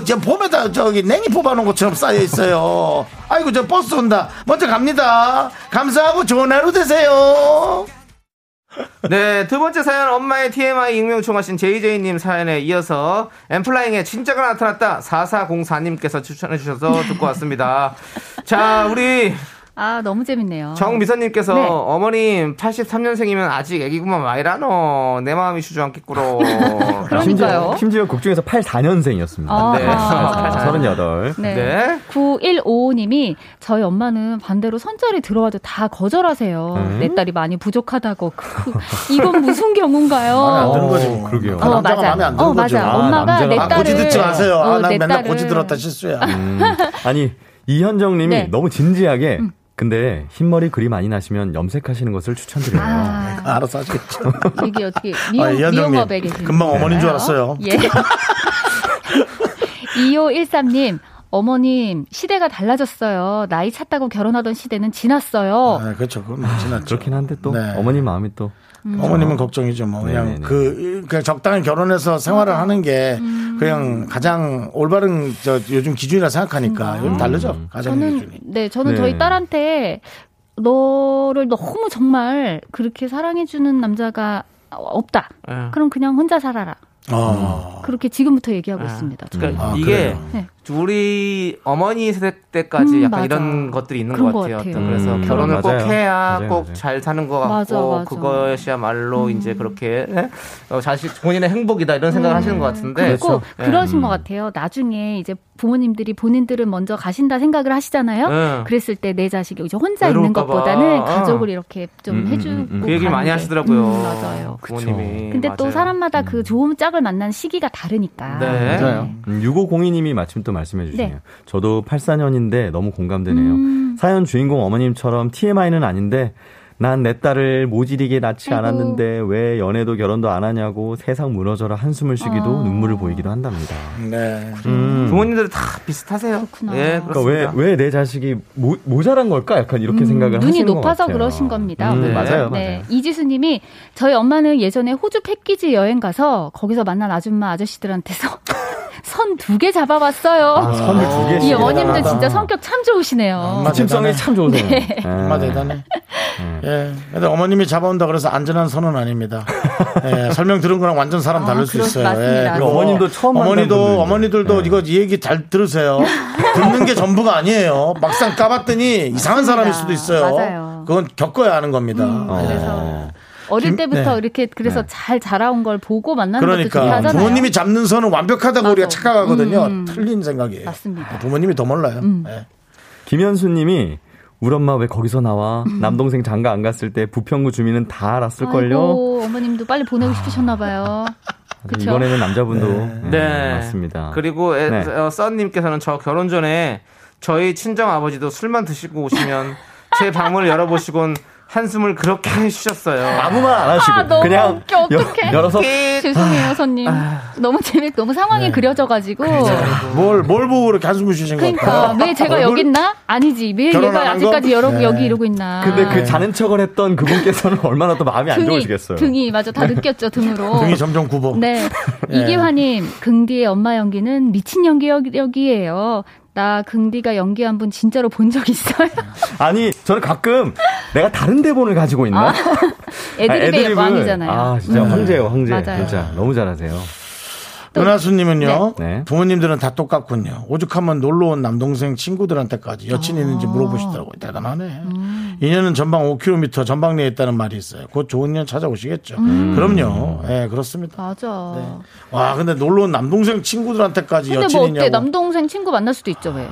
[SPEAKER 1] 저 봄에다 저기 냉이 뽑아놓은 것처럼 쌓여 있어요. 아이고 저 버스 온다. 먼저 갑니다. 감사하고 좋은 하루 되세요.
[SPEAKER 2] 네, 두 번째 사연 엄마의 TMI 익명 요청하신 JJ님 사연에 이어서 엠플라잉의 진짜가 나타났다 4404님께서 추천해 주셔서 듣고 왔습니다. 자, 우리
[SPEAKER 6] 아 너무 재밌네요.
[SPEAKER 2] 정미선님께서
[SPEAKER 6] 네.
[SPEAKER 2] 어머님 83년생이면 아직 애기구만 와이라노 내 마음이 주저앉겠구로.
[SPEAKER 6] 그러니까요.
[SPEAKER 5] 심지어, 심지어 곡 중에서 84년생이었습니다.
[SPEAKER 6] 아,
[SPEAKER 2] 네.
[SPEAKER 6] 아.
[SPEAKER 5] 38.
[SPEAKER 6] 네.
[SPEAKER 2] 네.
[SPEAKER 6] 9155님이 저희 엄마는 반대로 선절이 들어와도 다 거절하세요.
[SPEAKER 5] 음?
[SPEAKER 6] 내 딸이 많이 부족하다고. 크, 이건 무슨 경우인가요?
[SPEAKER 1] 안 드는 거지.
[SPEAKER 5] 어, 그러게요.
[SPEAKER 1] 그 남자가 마음에 안 드는
[SPEAKER 6] 어,
[SPEAKER 1] 거죠.
[SPEAKER 6] 맞아.
[SPEAKER 5] 아,
[SPEAKER 6] 엄마가
[SPEAKER 5] 남자가
[SPEAKER 6] 내
[SPEAKER 5] 아,
[SPEAKER 1] 아,
[SPEAKER 6] 딸을
[SPEAKER 1] 고지 듣지 마세요. 아,
[SPEAKER 6] 어, 난내
[SPEAKER 1] 맨날
[SPEAKER 6] 딸을-
[SPEAKER 1] 고지 들었다 실수야.
[SPEAKER 5] 음, 아니 이현정 님이
[SPEAKER 6] 네. 음.
[SPEAKER 5] 너무 진지하게 근데 흰머리 그리 많이 나시면 염색하시는 것을 추천드려요.
[SPEAKER 6] 아,
[SPEAKER 1] 알아서 하시겠죠.
[SPEAKER 6] 이게 어떻게 미용,
[SPEAKER 1] 아, 이현정님.
[SPEAKER 6] 미용업에 계신
[SPEAKER 1] 금방 어머니인 줄? 알았어요.
[SPEAKER 6] 예. 2513님, 어머님, 시대가 달라졌어요. 나이 찼다고 결혼하던 시대는 지났어요.
[SPEAKER 1] 아, 그렇죠. 그건 지났죠.
[SPEAKER 5] 그렇긴 한데 또
[SPEAKER 1] 네.
[SPEAKER 5] 어머니 마음이 또
[SPEAKER 1] 어머님은 걱정이죠. 뭐 그냥
[SPEAKER 5] 네네네.
[SPEAKER 1] 그 그냥 적당히 결혼해서 생활을 하는 게 그냥 가장 올바른 저 요즘 기준이라 생각하니까 요즘 다르죠.
[SPEAKER 6] 저는,
[SPEAKER 1] 기준이.
[SPEAKER 6] 네, 저는
[SPEAKER 5] 네.
[SPEAKER 6] 저희 딸한테 너를 너무 정말 그렇게 사랑해주는 남자가 없다.
[SPEAKER 2] 예.
[SPEAKER 6] 그럼 그냥 혼자 살아라.
[SPEAKER 1] 어.
[SPEAKER 6] 그렇게 지금부터 얘기하고
[SPEAKER 2] 아.
[SPEAKER 6] 있습니다.
[SPEAKER 2] 그러니까
[SPEAKER 1] 아,
[SPEAKER 2] 이게
[SPEAKER 1] 그래요?
[SPEAKER 6] 네.
[SPEAKER 2] 우리 어머니 세대 때까지
[SPEAKER 6] 음,
[SPEAKER 2] 약간
[SPEAKER 6] 맞아.
[SPEAKER 2] 이런 것들이 있는
[SPEAKER 6] 것것
[SPEAKER 2] 같아요.
[SPEAKER 6] 같아요.
[SPEAKER 2] 어떤 그래서
[SPEAKER 5] 음,
[SPEAKER 2] 결혼을 꼭
[SPEAKER 5] 맞아요.
[SPEAKER 2] 해야
[SPEAKER 5] 맞아요,
[SPEAKER 2] 꼭. 잘 사는 것 같고
[SPEAKER 6] 맞아, 맞아.
[SPEAKER 2] 그것이야말로 이제 그렇게 예? 어, 자식 본인의 행복이다 이런 생각을 하시는 것 같은데
[SPEAKER 6] 그리고
[SPEAKER 5] 그렇죠.
[SPEAKER 6] 그러신
[SPEAKER 5] 음.
[SPEAKER 6] 것 같아요. 나중에 이제 부모님들이 본인들은 먼저 가신다 생각을 하시잖아요.
[SPEAKER 2] 응.
[SPEAKER 6] 그랬을 때 내 자식이 이제 혼자 있는
[SPEAKER 2] 외로울까 봐.
[SPEAKER 6] 것보다는
[SPEAKER 2] 어.
[SPEAKER 6] 가족을 이렇게 좀
[SPEAKER 5] 음, 음,
[SPEAKER 6] 해주고
[SPEAKER 5] 음, 음.
[SPEAKER 2] 그 얘기를 많이
[SPEAKER 6] 게.
[SPEAKER 2] 하시더라고요.
[SPEAKER 6] 음, 맞아요.
[SPEAKER 2] 부모님이.
[SPEAKER 6] 근데 또
[SPEAKER 2] 맞아요.
[SPEAKER 6] 사람마다 그 좋은 짝을 만난 시기가 다르니까.
[SPEAKER 2] 네.
[SPEAKER 5] 맞아요. 음, 6502님이 마침 또 말씀해 주시네요.
[SPEAKER 6] 네.
[SPEAKER 5] 저도 84년인데 너무 공감되네요.
[SPEAKER 6] 음.
[SPEAKER 5] 사연 주인공 어머님처럼 TMI는 아닌데 난 내 딸을 모질이게 낳지
[SPEAKER 6] 아이고.
[SPEAKER 5] 않았는데 왜 연애도 결혼도 안 하냐고 세상 무너져라 한숨을 쉬기도
[SPEAKER 6] 아.
[SPEAKER 5] 눈물을 보이기도 한답니다.
[SPEAKER 1] 네.
[SPEAKER 5] 음.
[SPEAKER 2] 부모님들 다 비슷하세요.
[SPEAKER 6] 그렇구나.
[SPEAKER 2] 예,
[SPEAKER 5] 그러니까. 왜 왜 내 자식이 모, 모자란 걸까? 약간 이렇게
[SPEAKER 6] 음,
[SPEAKER 5] 생각을
[SPEAKER 6] 눈이
[SPEAKER 5] 하시는 것
[SPEAKER 6] 높아서. 그러신 겁니다.
[SPEAKER 5] 음,
[SPEAKER 2] 네.
[SPEAKER 5] 맞아요,
[SPEAKER 6] 네.
[SPEAKER 5] 맞아요.
[SPEAKER 6] 이지수님이 저희 엄마는 예전에 호주 패키지 여행 가서 거기서 만난 아줌마 아저씨들한테서 선두개 잡아봤어요.
[SPEAKER 5] 아, 선을 두 개씩.
[SPEAKER 6] 이 어머님들
[SPEAKER 1] 대단하다.
[SPEAKER 6] 진짜 성격 참 좋으시네요.
[SPEAKER 1] 엄마 대단해.
[SPEAKER 5] 참 좋으세요.
[SPEAKER 1] 엄마
[SPEAKER 5] 네.
[SPEAKER 1] 대단해. 예. 근데 어머님이 잡아온다 그래서 안전한 선은 아닙니다. 예, 설명 들은 거랑 완전 사람
[SPEAKER 6] 아,
[SPEAKER 1] 다를 수 있어요. 예,
[SPEAKER 5] 그리고 어머님도 처음
[SPEAKER 1] 어머니도. 어머니들도
[SPEAKER 5] 네.
[SPEAKER 1] 이거 이 얘기 잘 들으세요. 듣는 게 전부가 아니에요. 막상 까봤더니 이상한 사람일 수도 있어요.
[SPEAKER 6] 맞아요.
[SPEAKER 1] 그건 겪어야 하는 겁니다.
[SPEAKER 5] 어.
[SPEAKER 6] 그래서 어릴
[SPEAKER 1] 김-
[SPEAKER 6] 때부터
[SPEAKER 1] 네.
[SPEAKER 6] 이렇게 그래서
[SPEAKER 5] 네.
[SPEAKER 6] 잘 자라온 걸 보고 만나는 것도
[SPEAKER 1] 그러니까
[SPEAKER 6] 하잖아요.
[SPEAKER 1] 부모님이 잡는 선은 완벽하다고
[SPEAKER 6] 맞아.
[SPEAKER 1] 우리가 착각하거든요.
[SPEAKER 6] 음.
[SPEAKER 1] 틀린 생각이에요.
[SPEAKER 6] 맞습니다.
[SPEAKER 1] 부모님이 더 몰라요.
[SPEAKER 6] 음.
[SPEAKER 1] 예.
[SPEAKER 5] 김현수님이 우리 엄마 왜 거기서 나와? 남동생 장가 안 갔을 때 부평구 주민은 다 알았을걸요?
[SPEAKER 6] 아이고, 어머님도 빨리 보내고 싶으셨나 봐요. 그쵸?
[SPEAKER 5] 이번에는 남자분도
[SPEAKER 1] 네.
[SPEAKER 5] 네,
[SPEAKER 2] 네.
[SPEAKER 5] 맞습니다.
[SPEAKER 2] 그리고 애-
[SPEAKER 5] 네.
[SPEAKER 2] 어, 썬님께서는 저 결혼 전에 저희 친정 아버지도 술만 드시고 오시면 제 방문을 열어보시곤 한숨을 그렇게 쉬셨어요.
[SPEAKER 5] 아무 말 안 하시고
[SPEAKER 6] 아, 너무
[SPEAKER 5] 그냥
[SPEAKER 6] 웃겨. 어떡해.
[SPEAKER 5] 여, 열어서
[SPEAKER 6] 죄송해요, 손님. 너무 재밌, 너무 상황이 그려져가지고.
[SPEAKER 1] 뭘, 뭘 보고 그렇게 한숨을 쉬신
[SPEAKER 6] 그러니까
[SPEAKER 1] 걸까?
[SPEAKER 6] 왜 제가
[SPEAKER 1] 얼굴?
[SPEAKER 6] 여기 있나? 아니지. 왜 얘가 아직까지
[SPEAKER 1] 거?
[SPEAKER 6] 여러,
[SPEAKER 1] 네.
[SPEAKER 6] 여기 이러고 있나?
[SPEAKER 5] 근데 그 자는 척을 했던 그분께서는 얼마나 또 마음이 안 좋으시겠어요.
[SPEAKER 6] 등이 맞아 다 느꼈죠 등으로.
[SPEAKER 1] 등이 점점 굽어.
[SPEAKER 6] 네.
[SPEAKER 1] 예.
[SPEAKER 6] 이기화님, 긍디의 엄마 연기는 미친 연기력이에요. 나 긍디가 연기한 분 진짜로 본 적 있어요?
[SPEAKER 5] 아니 저는 가끔 내가 다른 대본을 가지고 있나?
[SPEAKER 6] 아, 애드립의
[SPEAKER 5] 애드립을-
[SPEAKER 6] 왕이잖아요.
[SPEAKER 5] 아 진짜 황제예요 황제.
[SPEAKER 6] 맞아요.
[SPEAKER 5] 진짜 너무 잘하세요.
[SPEAKER 1] 은하수님은요,
[SPEAKER 5] 네. 네.
[SPEAKER 1] 부모님들은 다 똑같군요. 오죽하면 놀러 온 남동생 친구들한테까지 여친 있는지 물어보시더라고요. 대단하네. 인연은 전방 5km 전방 내에 있다는 말이 있어요. 곧 좋은 년 찾아오시겠죠. 그럼요. 예, 그렇습니다.
[SPEAKER 6] 맞아.
[SPEAKER 1] 네. 와, 근데 놀러 온 남동생 친구들한테까지
[SPEAKER 6] 근데
[SPEAKER 1] 여친
[SPEAKER 6] 뭐 어때?
[SPEAKER 1] 있냐고.
[SPEAKER 6] 남동생 친구 만날 수도 있죠, 왜?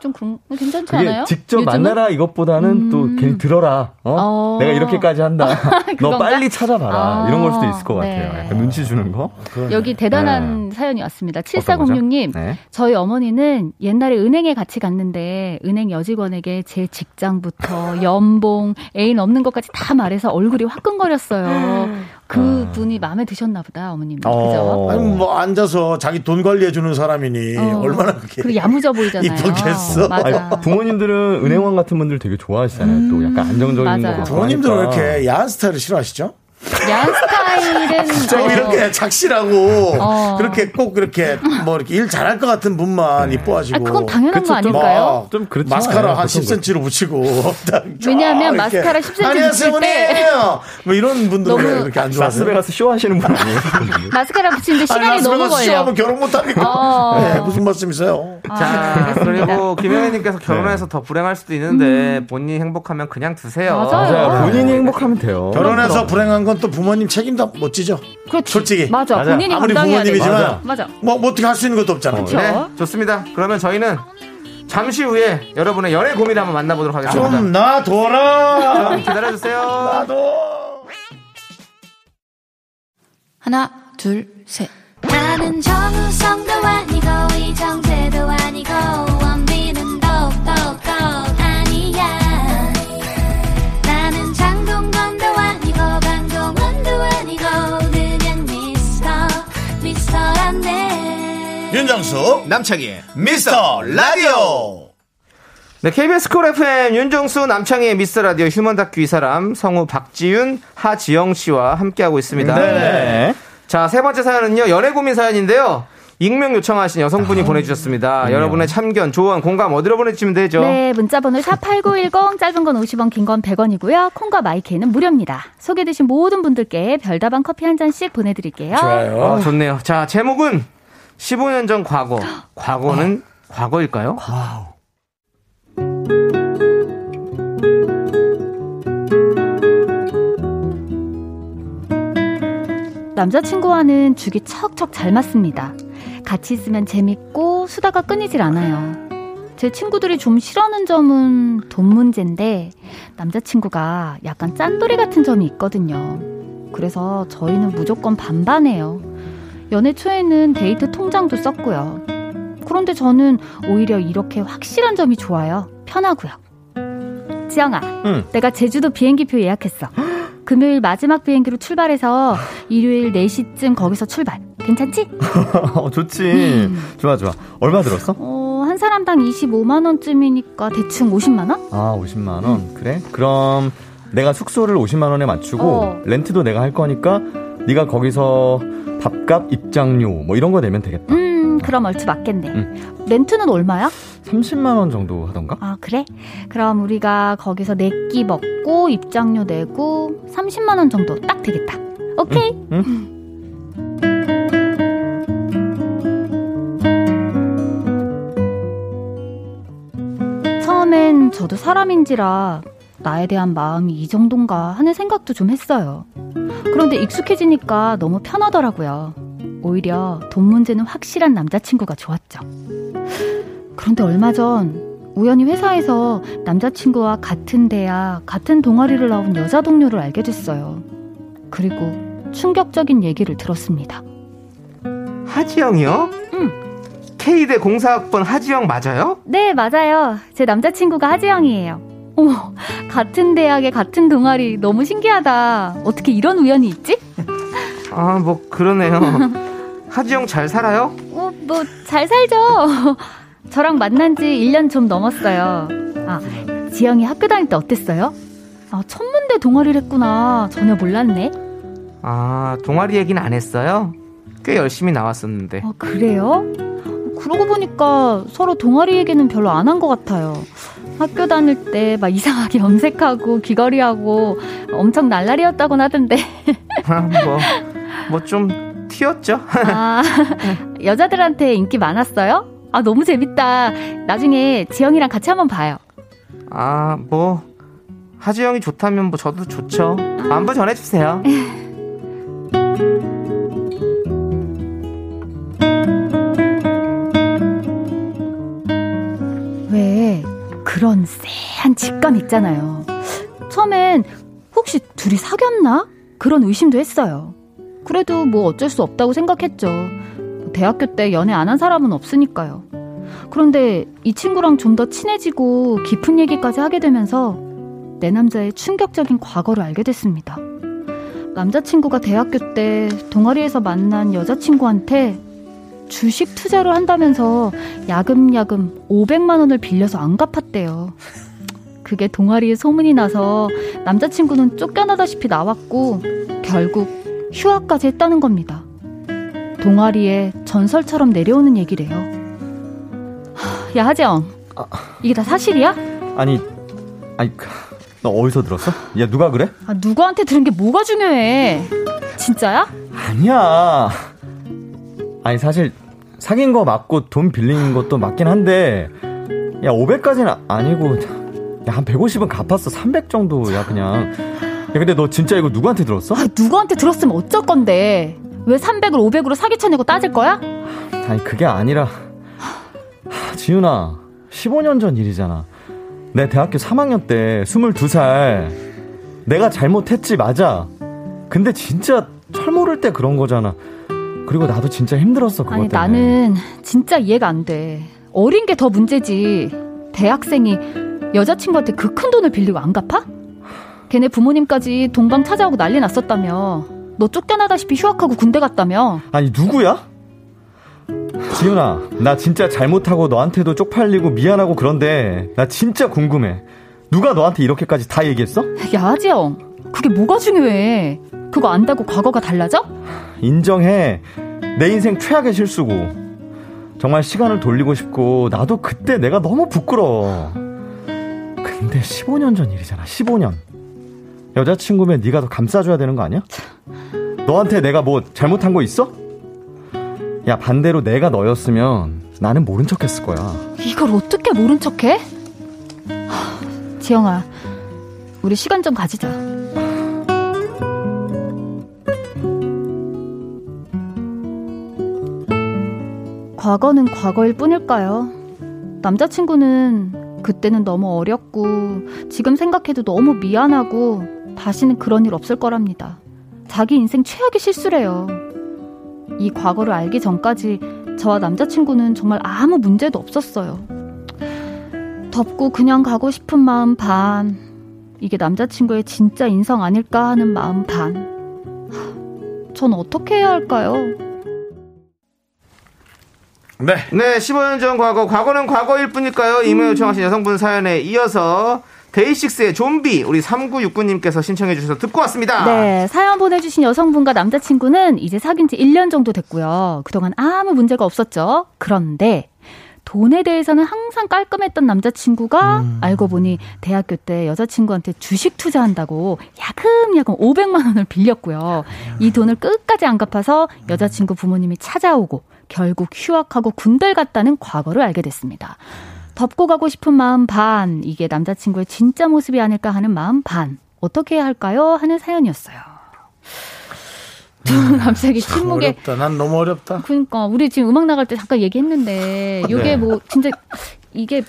[SPEAKER 6] 좀 그런 괜찮지
[SPEAKER 5] 그게
[SPEAKER 6] 않아요?
[SPEAKER 5] 직접
[SPEAKER 6] 요즘은?
[SPEAKER 5] 만나라 이것보다는 또 괜히 들어라. 어?
[SPEAKER 6] 어.
[SPEAKER 5] 내가 이렇게까지 한다. 너
[SPEAKER 6] 그건가?
[SPEAKER 5] 빨리 찾아봐라.
[SPEAKER 6] 아.
[SPEAKER 5] 이런 걸 수도 있을 것
[SPEAKER 6] 네.
[SPEAKER 5] 같아요. 약간 눈치 주는 거.
[SPEAKER 6] 여기 대단한 사연이 왔습니다.
[SPEAKER 5] 네. 어떤 거죠?
[SPEAKER 6] 7406님,
[SPEAKER 5] 네.
[SPEAKER 6] 저희 어머니는 옛날에 은행에 같이 갔는데 은행 여직원에게 제 직장부터 연봉, 애인 없는 것까지 다 말해서 얼굴이 화끈거렸어요. 그 분이 마음에 드셨나 보다, 어머님. 그죠?
[SPEAKER 5] 어.
[SPEAKER 1] 아니, 뭐, 앉아서 자기 돈 관리해주는 사람이니,
[SPEAKER 6] 어.
[SPEAKER 1] 얼마나 그게.
[SPEAKER 6] 그리고 야무져 보이잖아요.
[SPEAKER 1] 이쁘겠어.
[SPEAKER 5] 아니, 부모님들은 은행원 같은 분들 되게 좋아하시잖아요. 또 약간 안정적인
[SPEAKER 6] 맞아요.
[SPEAKER 5] 거.
[SPEAKER 1] 부모님들은 왜. 이렇게 야한 스타일을 싫어하시죠?
[SPEAKER 6] 야한 스타일은
[SPEAKER 1] 좀
[SPEAKER 6] 어,
[SPEAKER 1] 이렇게 착실하고
[SPEAKER 6] 어.
[SPEAKER 1] 그렇게 꼭 그렇게 뭐 이렇게 일 잘할 것 같은 분만 이뻐하시고
[SPEAKER 6] 아, 그건 당연한
[SPEAKER 5] 그쵸, 거좀
[SPEAKER 6] 아닐까요?
[SPEAKER 5] 막좀 그렇지
[SPEAKER 1] 마스카라? 한
[SPEAKER 5] 보통
[SPEAKER 1] 10cm로 붙이고 딱
[SPEAKER 6] 왜냐하면 마스카라 10cm
[SPEAKER 1] 안녕하세요
[SPEAKER 6] 붙일 때
[SPEAKER 1] 어머니요. 뭐 이런 분들은 그렇게 안 좋아하세요?
[SPEAKER 5] 라스베가스 쇼하시는 분 아니에요?
[SPEAKER 6] 마스카라 붙이는데 시간이 너무 걸려.
[SPEAKER 1] 시험하면 결혼 못 합니까?
[SPEAKER 6] 어.
[SPEAKER 1] 네, 무슨 말씀이세요?
[SPEAKER 6] 아,
[SPEAKER 2] 자,
[SPEAKER 6] 알겠습니다.
[SPEAKER 2] 그리고 김영애님께서 결혼해서 더 불행할 수도 있는데 본인이 행복하면 그냥 두세요.
[SPEAKER 6] 맞아요.
[SPEAKER 5] 맞아요. 본인이 행복하면 돼요.
[SPEAKER 1] 결혼해서 불행한 건 또 부모님 책임도 못 지죠.
[SPEAKER 6] 그렇지.
[SPEAKER 1] 솔직히.
[SPEAKER 6] 맞아.
[SPEAKER 5] 맞아.
[SPEAKER 6] 본인이
[SPEAKER 1] 아무리
[SPEAKER 6] 감당해야.
[SPEAKER 1] 부모님이지만
[SPEAKER 6] 맞아.
[SPEAKER 1] 뭐, 뭐 어떻게 할 수 있는 것도 없잖아요.
[SPEAKER 6] 그렇죠.
[SPEAKER 2] 네, 좋습니다. 그러면 저희는 잠시 후에 여러분의 연애 고민을 한번 만나보도록 하겠습니다.
[SPEAKER 1] 좀 놔둬라.
[SPEAKER 2] 기다려주세요.
[SPEAKER 1] 나도.
[SPEAKER 3] 하나, 둘, 셋.
[SPEAKER 7] 나는 정우성도 아니고 이정재도 아니고
[SPEAKER 1] 윤정수
[SPEAKER 2] 남창희의
[SPEAKER 1] 미스터 라디오.
[SPEAKER 2] 네, KBS 쿨 FM 윤정수 남창희의 미스터 라디오 휴먼 다큐 이 사람 성우 박지윤 하지영 씨와 함께하고 있습니다.
[SPEAKER 5] 네.
[SPEAKER 2] 자, 세 번째 사연은요, 연애 고민 사연인데요. 익명 요청하신 여성분이 보내주셨습니다. 여러분의 참견, 조언, 공감 어디로 보내주시면 되죠?
[SPEAKER 6] 네, 문자번호 샵8910, 짧은 건 50원, 긴 건 100원이고요. 콩과 마이K는 무료입니다. 소개되신 모든 분들께 별다방 커피 한 잔씩 보내드릴게요.
[SPEAKER 1] 좋아요.
[SPEAKER 2] 아, 좋네요. 자, 제목은 15년 전 과거. 과거는 과거일까요?
[SPEAKER 6] 남자친구와는 죽이 척척 잘 맞습니다. 같이 있으면 재밌고 수다가 끊이질 않아요. 제 친구들이 좀 싫어하는 점은 돈 문제인데 남자친구가 약간 짠돌이 같은 점이 있거든요. 그래서 저희는 무조건 반반해요. 연애 초에는 데이트 통장도 썼고요. 그런데 저는 오히려 이렇게 확실한 점이 좋아요. 편하고요. 지영아,
[SPEAKER 5] 응.
[SPEAKER 6] 내가 제주도 비행기표 예약했어. 금요일 마지막 비행기로 출발해서 일요일 4시쯤 거기서 출발. 괜찮지?
[SPEAKER 5] 어, 좋지. 좋아, 좋아. 얼마 들었어?
[SPEAKER 6] 어, 한 사람당 25만 원쯤이니까 대충 50만 원?
[SPEAKER 5] 아, 50만 원. 그래? 그럼 내가 숙소를 50만 원에 맞추고
[SPEAKER 6] 어.
[SPEAKER 5] 렌트도 내가 할 거니까 네가 거기서 밥값, 입장료 뭐 이런 거 내면 되겠다.
[SPEAKER 6] 음, 그럼 얼추 맞겠네.
[SPEAKER 5] 응.
[SPEAKER 6] 렌트는 얼마야?
[SPEAKER 5] 30만 원 정도 하던가?
[SPEAKER 6] 아, 그래? 그럼 우리가 거기서 네 끼 먹고 입장료 내고 30만 원 정도 딱 되겠다. 오케이. 처음엔 저도 사람인지라 나에 대한 마음이 이 정도인가 하는 생각도 좀 했어요. 그런데 익숙해지니까 너무 편하더라고요. 오히려 돈 문제는 확실한 남자친구가 좋았죠. 그런데 얼마 전 우연히 회사에서 남자친구와 같은 대학, 같은 동아리를 나온 여자 동료를 알게 됐어요. 그리고 충격적인 얘기를 들었습니다.
[SPEAKER 2] 하지영이요?
[SPEAKER 6] 응.
[SPEAKER 2] K대 공사학번 하지영 맞아요?
[SPEAKER 6] 네, 맞아요. 제 남자친구가 하지영이에요. 어머, 같은 대학에 같은 동아리 너무 신기하다. 어떻게 이런 우연이 있지?
[SPEAKER 2] 아, 뭐 그러네요. 하지영 잘 살아요?
[SPEAKER 6] 어, 뭐 잘 살죠. 저랑 만난 지 1년 좀 넘었어요. 아, 지영이 학교 다닐 때 어땠어요? 아, 천문대 동아리를 했구나. 전혀 몰랐네.
[SPEAKER 2] 아, 동아리 얘기는 안 했어요? 꽤 열심히 나왔었는데.
[SPEAKER 6] 어, 그래요? 그러고 보니까 서로 동아리 얘기는 별로 안 한 것 같아요. 학교 다닐 때 막 이상하게 염색하고 귀걸이하고 엄청 날라리였다곤 하던데.
[SPEAKER 2] 아, 뭐, 뭐 좀 튀었죠?
[SPEAKER 6] 아, 여자들한테 인기 많았어요? 아, 너무 재밌다. 나중에 지영이랑 같이 한번 봐요.
[SPEAKER 2] 아, 뭐, 하지영이 좋다면 뭐 저도 좋죠. 안부 전해주세요.
[SPEAKER 6] 그런 쎄한 직감 있잖아요. 처음엔 혹시 둘이 사귀었나? 그런 의심도 했어요. 그래도 뭐 어쩔 수 없다고 생각했죠. 대학교 때 연애 안 한 사람은 없으니까요. 그런데 이 친구랑 좀 더 친해지고 깊은 얘기까지 하게 되면서 내 남자의 충격적인 과거를 알게 됐습니다. 남자친구가 대학교 때 동아리에서 만난 여자친구한테 주식 투자를 한다면서 야금야금 500만 원을 빌려서 안 갚았대요. 그게 동아리에 소문이 나서 남자친구는 쫓겨나다시피 나왔고 결국 휴학까지 했다는 겁니다. 동아리에 전설처럼 내려오는 얘기래요. 하, 야 하재영, 이게 다 사실이야?
[SPEAKER 5] 아니, 아니, 그, 너 어디서 들었어? 야, 누가 그래?
[SPEAKER 6] 아, 누구한테 들은 게 뭐가 중요해? 진짜야?
[SPEAKER 5] 아니야. 아니, 사실, 사귄 거 맞고 돈 빌린 것도 맞긴 한데, 야, 500까지는 아니고, 야, 한 150은 갚았어. 300 정도야, 그냥. 야, 근데 너 진짜 이거 누구한테 들었어?
[SPEAKER 6] 아, 누구한테 들었으면 어쩔 건데? 왜 300을 500으로 사기쳐내고 따질 거야?
[SPEAKER 5] 아니, 그게 아니라. 하, 지윤아, 15년 전 일이잖아. 내 대학교 3학년 때 22살. 내가 잘못했지, 맞아. 근데 진짜 철 모를 때 그런 거잖아. 그리고 나도 진짜 힘들었어, 그것
[SPEAKER 6] 아니,
[SPEAKER 5] 때문에.
[SPEAKER 6] 나는 진짜 이해가 안 돼. 어린 게 더 문제지. 대학생이 여자친구한테 그 큰 돈을 빌리고 안 갚아? 걔네 부모님까지 동방 찾아오고 난리 났었다며. 너 쫓겨나다시피 휴학하고 군대 갔다며.
[SPEAKER 5] 아니 누구야? 지윤아 나 진짜 잘못하고 너한테도 쪽팔리고 미안하고 그런데 나 진짜 궁금해 누가 너한테 이렇게까지 다 얘기했어?
[SPEAKER 6] 야, 하지영. 그게 뭐가 중요해? 그거 안다고 과거가 달라져?
[SPEAKER 5] 인정해 내 인생 최악의 실수고 정말 시간을 돌리고 싶고 나도 그때 내가 너무 부끄러워 근데 15년 전 일이잖아 15년 여자친구면 네가 더 감싸줘야 되는 거 아니야? 너한테 내가 뭐 잘못한 거 있어? 야 반대로 내가 너였으면 나는 모른 척 했을 거야
[SPEAKER 6] 이걸 어떻게 모른 척해? 하, 지영아, 우리 시간 좀 가지자. 과거는 과거일 뿐일까요? 남자친구는 그때는 너무 어렸고, 지금 생각해도 너무 미안하고, 다시는 그런 일 없을 거랍니다. 자기 인생 최악의 실수래요. 이 과거를 알기 전까지 저와 남자친구는 정말 아무 문제도 없었어요. 덥고 그냥 가고 싶은 마음 반. 이게 남자친구의 진짜 인성 아닐까 하는 마음 반. 하, 전 어떻게 해야 할까요?
[SPEAKER 1] 네.
[SPEAKER 2] 네, 15년 전 과거, 과거는 과거일 뿐일까요? 이메일 요청하신 여성분 사연에 이어서 데이식스의 좀비 우리 3969님께서 신청해 주셔서 듣고 왔습니다.
[SPEAKER 6] 네, 사연 보내주신 여성분과 남자친구는 이제 사귄 지 1년 정도 됐고요. 그동안 아무 문제가 없었죠. 그런데 돈에 대해서는 항상 깔끔했던 남자친구가 알고 보니 대학교 때 여자친구한테 주식 투자한다고 야금야금 500만 원을 빌렸고요. 이 돈을 끝까지 안 갚아서 여자친구 부모님이 찾아오고 결국 휴학하고 군대를 갔다는 과거를 알게 됐습니다. 덮고 가고 싶은 마음 반, 이게 남자친구의 진짜 모습이 아닐까 하는 마음 반. 어떻게 해야 할까요? 하는 사연이었어요. 갑자기
[SPEAKER 1] 참
[SPEAKER 6] 침묵에
[SPEAKER 1] 어렵다. 난 너무 어렵다.
[SPEAKER 6] 그러니까 우리 지금 음악 나갈 때 잠깐 얘기했는데 이게
[SPEAKER 5] 네.
[SPEAKER 6] 뭐 진짜 이게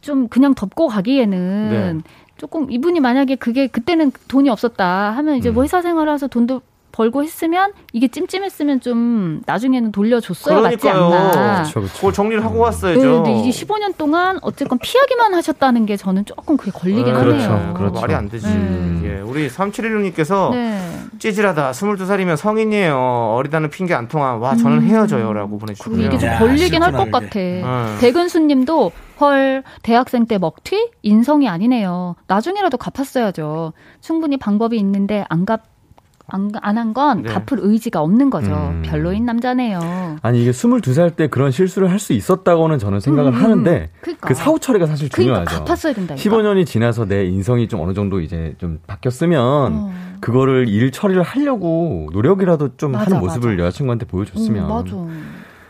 [SPEAKER 6] 좀 그냥 덮고 가기에는
[SPEAKER 5] 네.
[SPEAKER 6] 조금 이분이 만약에 그게 그때는 돈이 없었다 하면 이제 뭐 회사 생활해서 돈도 벌고 했으면 이게 찜찜했으면 좀 나중에는 돌려줬어야 맞지
[SPEAKER 2] 그러니까요.
[SPEAKER 6] 않나.
[SPEAKER 5] 그렇죠, 그렇죠.
[SPEAKER 2] 그걸 정리를 하고
[SPEAKER 6] 네,
[SPEAKER 2] 왔어야죠.
[SPEAKER 6] 근데 이게 15년 동안 어쨌건 피하기만 하셨다는 게 저는 조금 그게 걸리긴
[SPEAKER 2] 네,
[SPEAKER 5] 그렇죠,
[SPEAKER 6] 하네요.
[SPEAKER 5] 그렇죠.
[SPEAKER 2] 말이 안 되지.
[SPEAKER 6] 음.
[SPEAKER 2] 예, 우리 3716님께서
[SPEAKER 6] 네.
[SPEAKER 2] 찌질하다. 22살이면 성인이에요. 어리다는 핑계 안 통함. 와, 저는 헤어져요라고
[SPEAKER 6] 그리고
[SPEAKER 2] 보내주셨고요.
[SPEAKER 6] 이게 좀
[SPEAKER 1] 야,
[SPEAKER 6] 걸리긴 할 것 같아.
[SPEAKER 2] 음.
[SPEAKER 6] 백은수님도 헐 대학생 때 먹튀 인성이 아니네요. 나중에라도 갚았어야죠. 충분히 방법이 있는데 안 갚. 안한건
[SPEAKER 2] 네.
[SPEAKER 6] 갚을 의지가 없는 거죠.
[SPEAKER 5] 음.
[SPEAKER 6] 별로인 남자네요.
[SPEAKER 5] 아니 이게 22살 때 그런 실수를 할 수 있었다고는 저는 생각을
[SPEAKER 6] 음,
[SPEAKER 5] 하는데
[SPEAKER 6] 그러니까.
[SPEAKER 5] 그 사후 처리가 사실
[SPEAKER 6] 그러니까
[SPEAKER 5] 중요하죠.
[SPEAKER 6] 갚았어야 된다.
[SPEAKER 5] 15년이 지나서 내 인성이 좀 어느 정도 이제 좀 바뀌었으면
[SPEAKER 6] 어.
[SPEAKER 5] 그거를 일 처리를 하려고 노력이라도 좀
[SPEAKER 6] 맞아,
[SPEAKER 5] 하는 모습을
[SPEAKER 6] 맞아.
[SPEAKER 5] 여자친구한테 보여줬으면
[SPEAKER 6] 음, 맞아.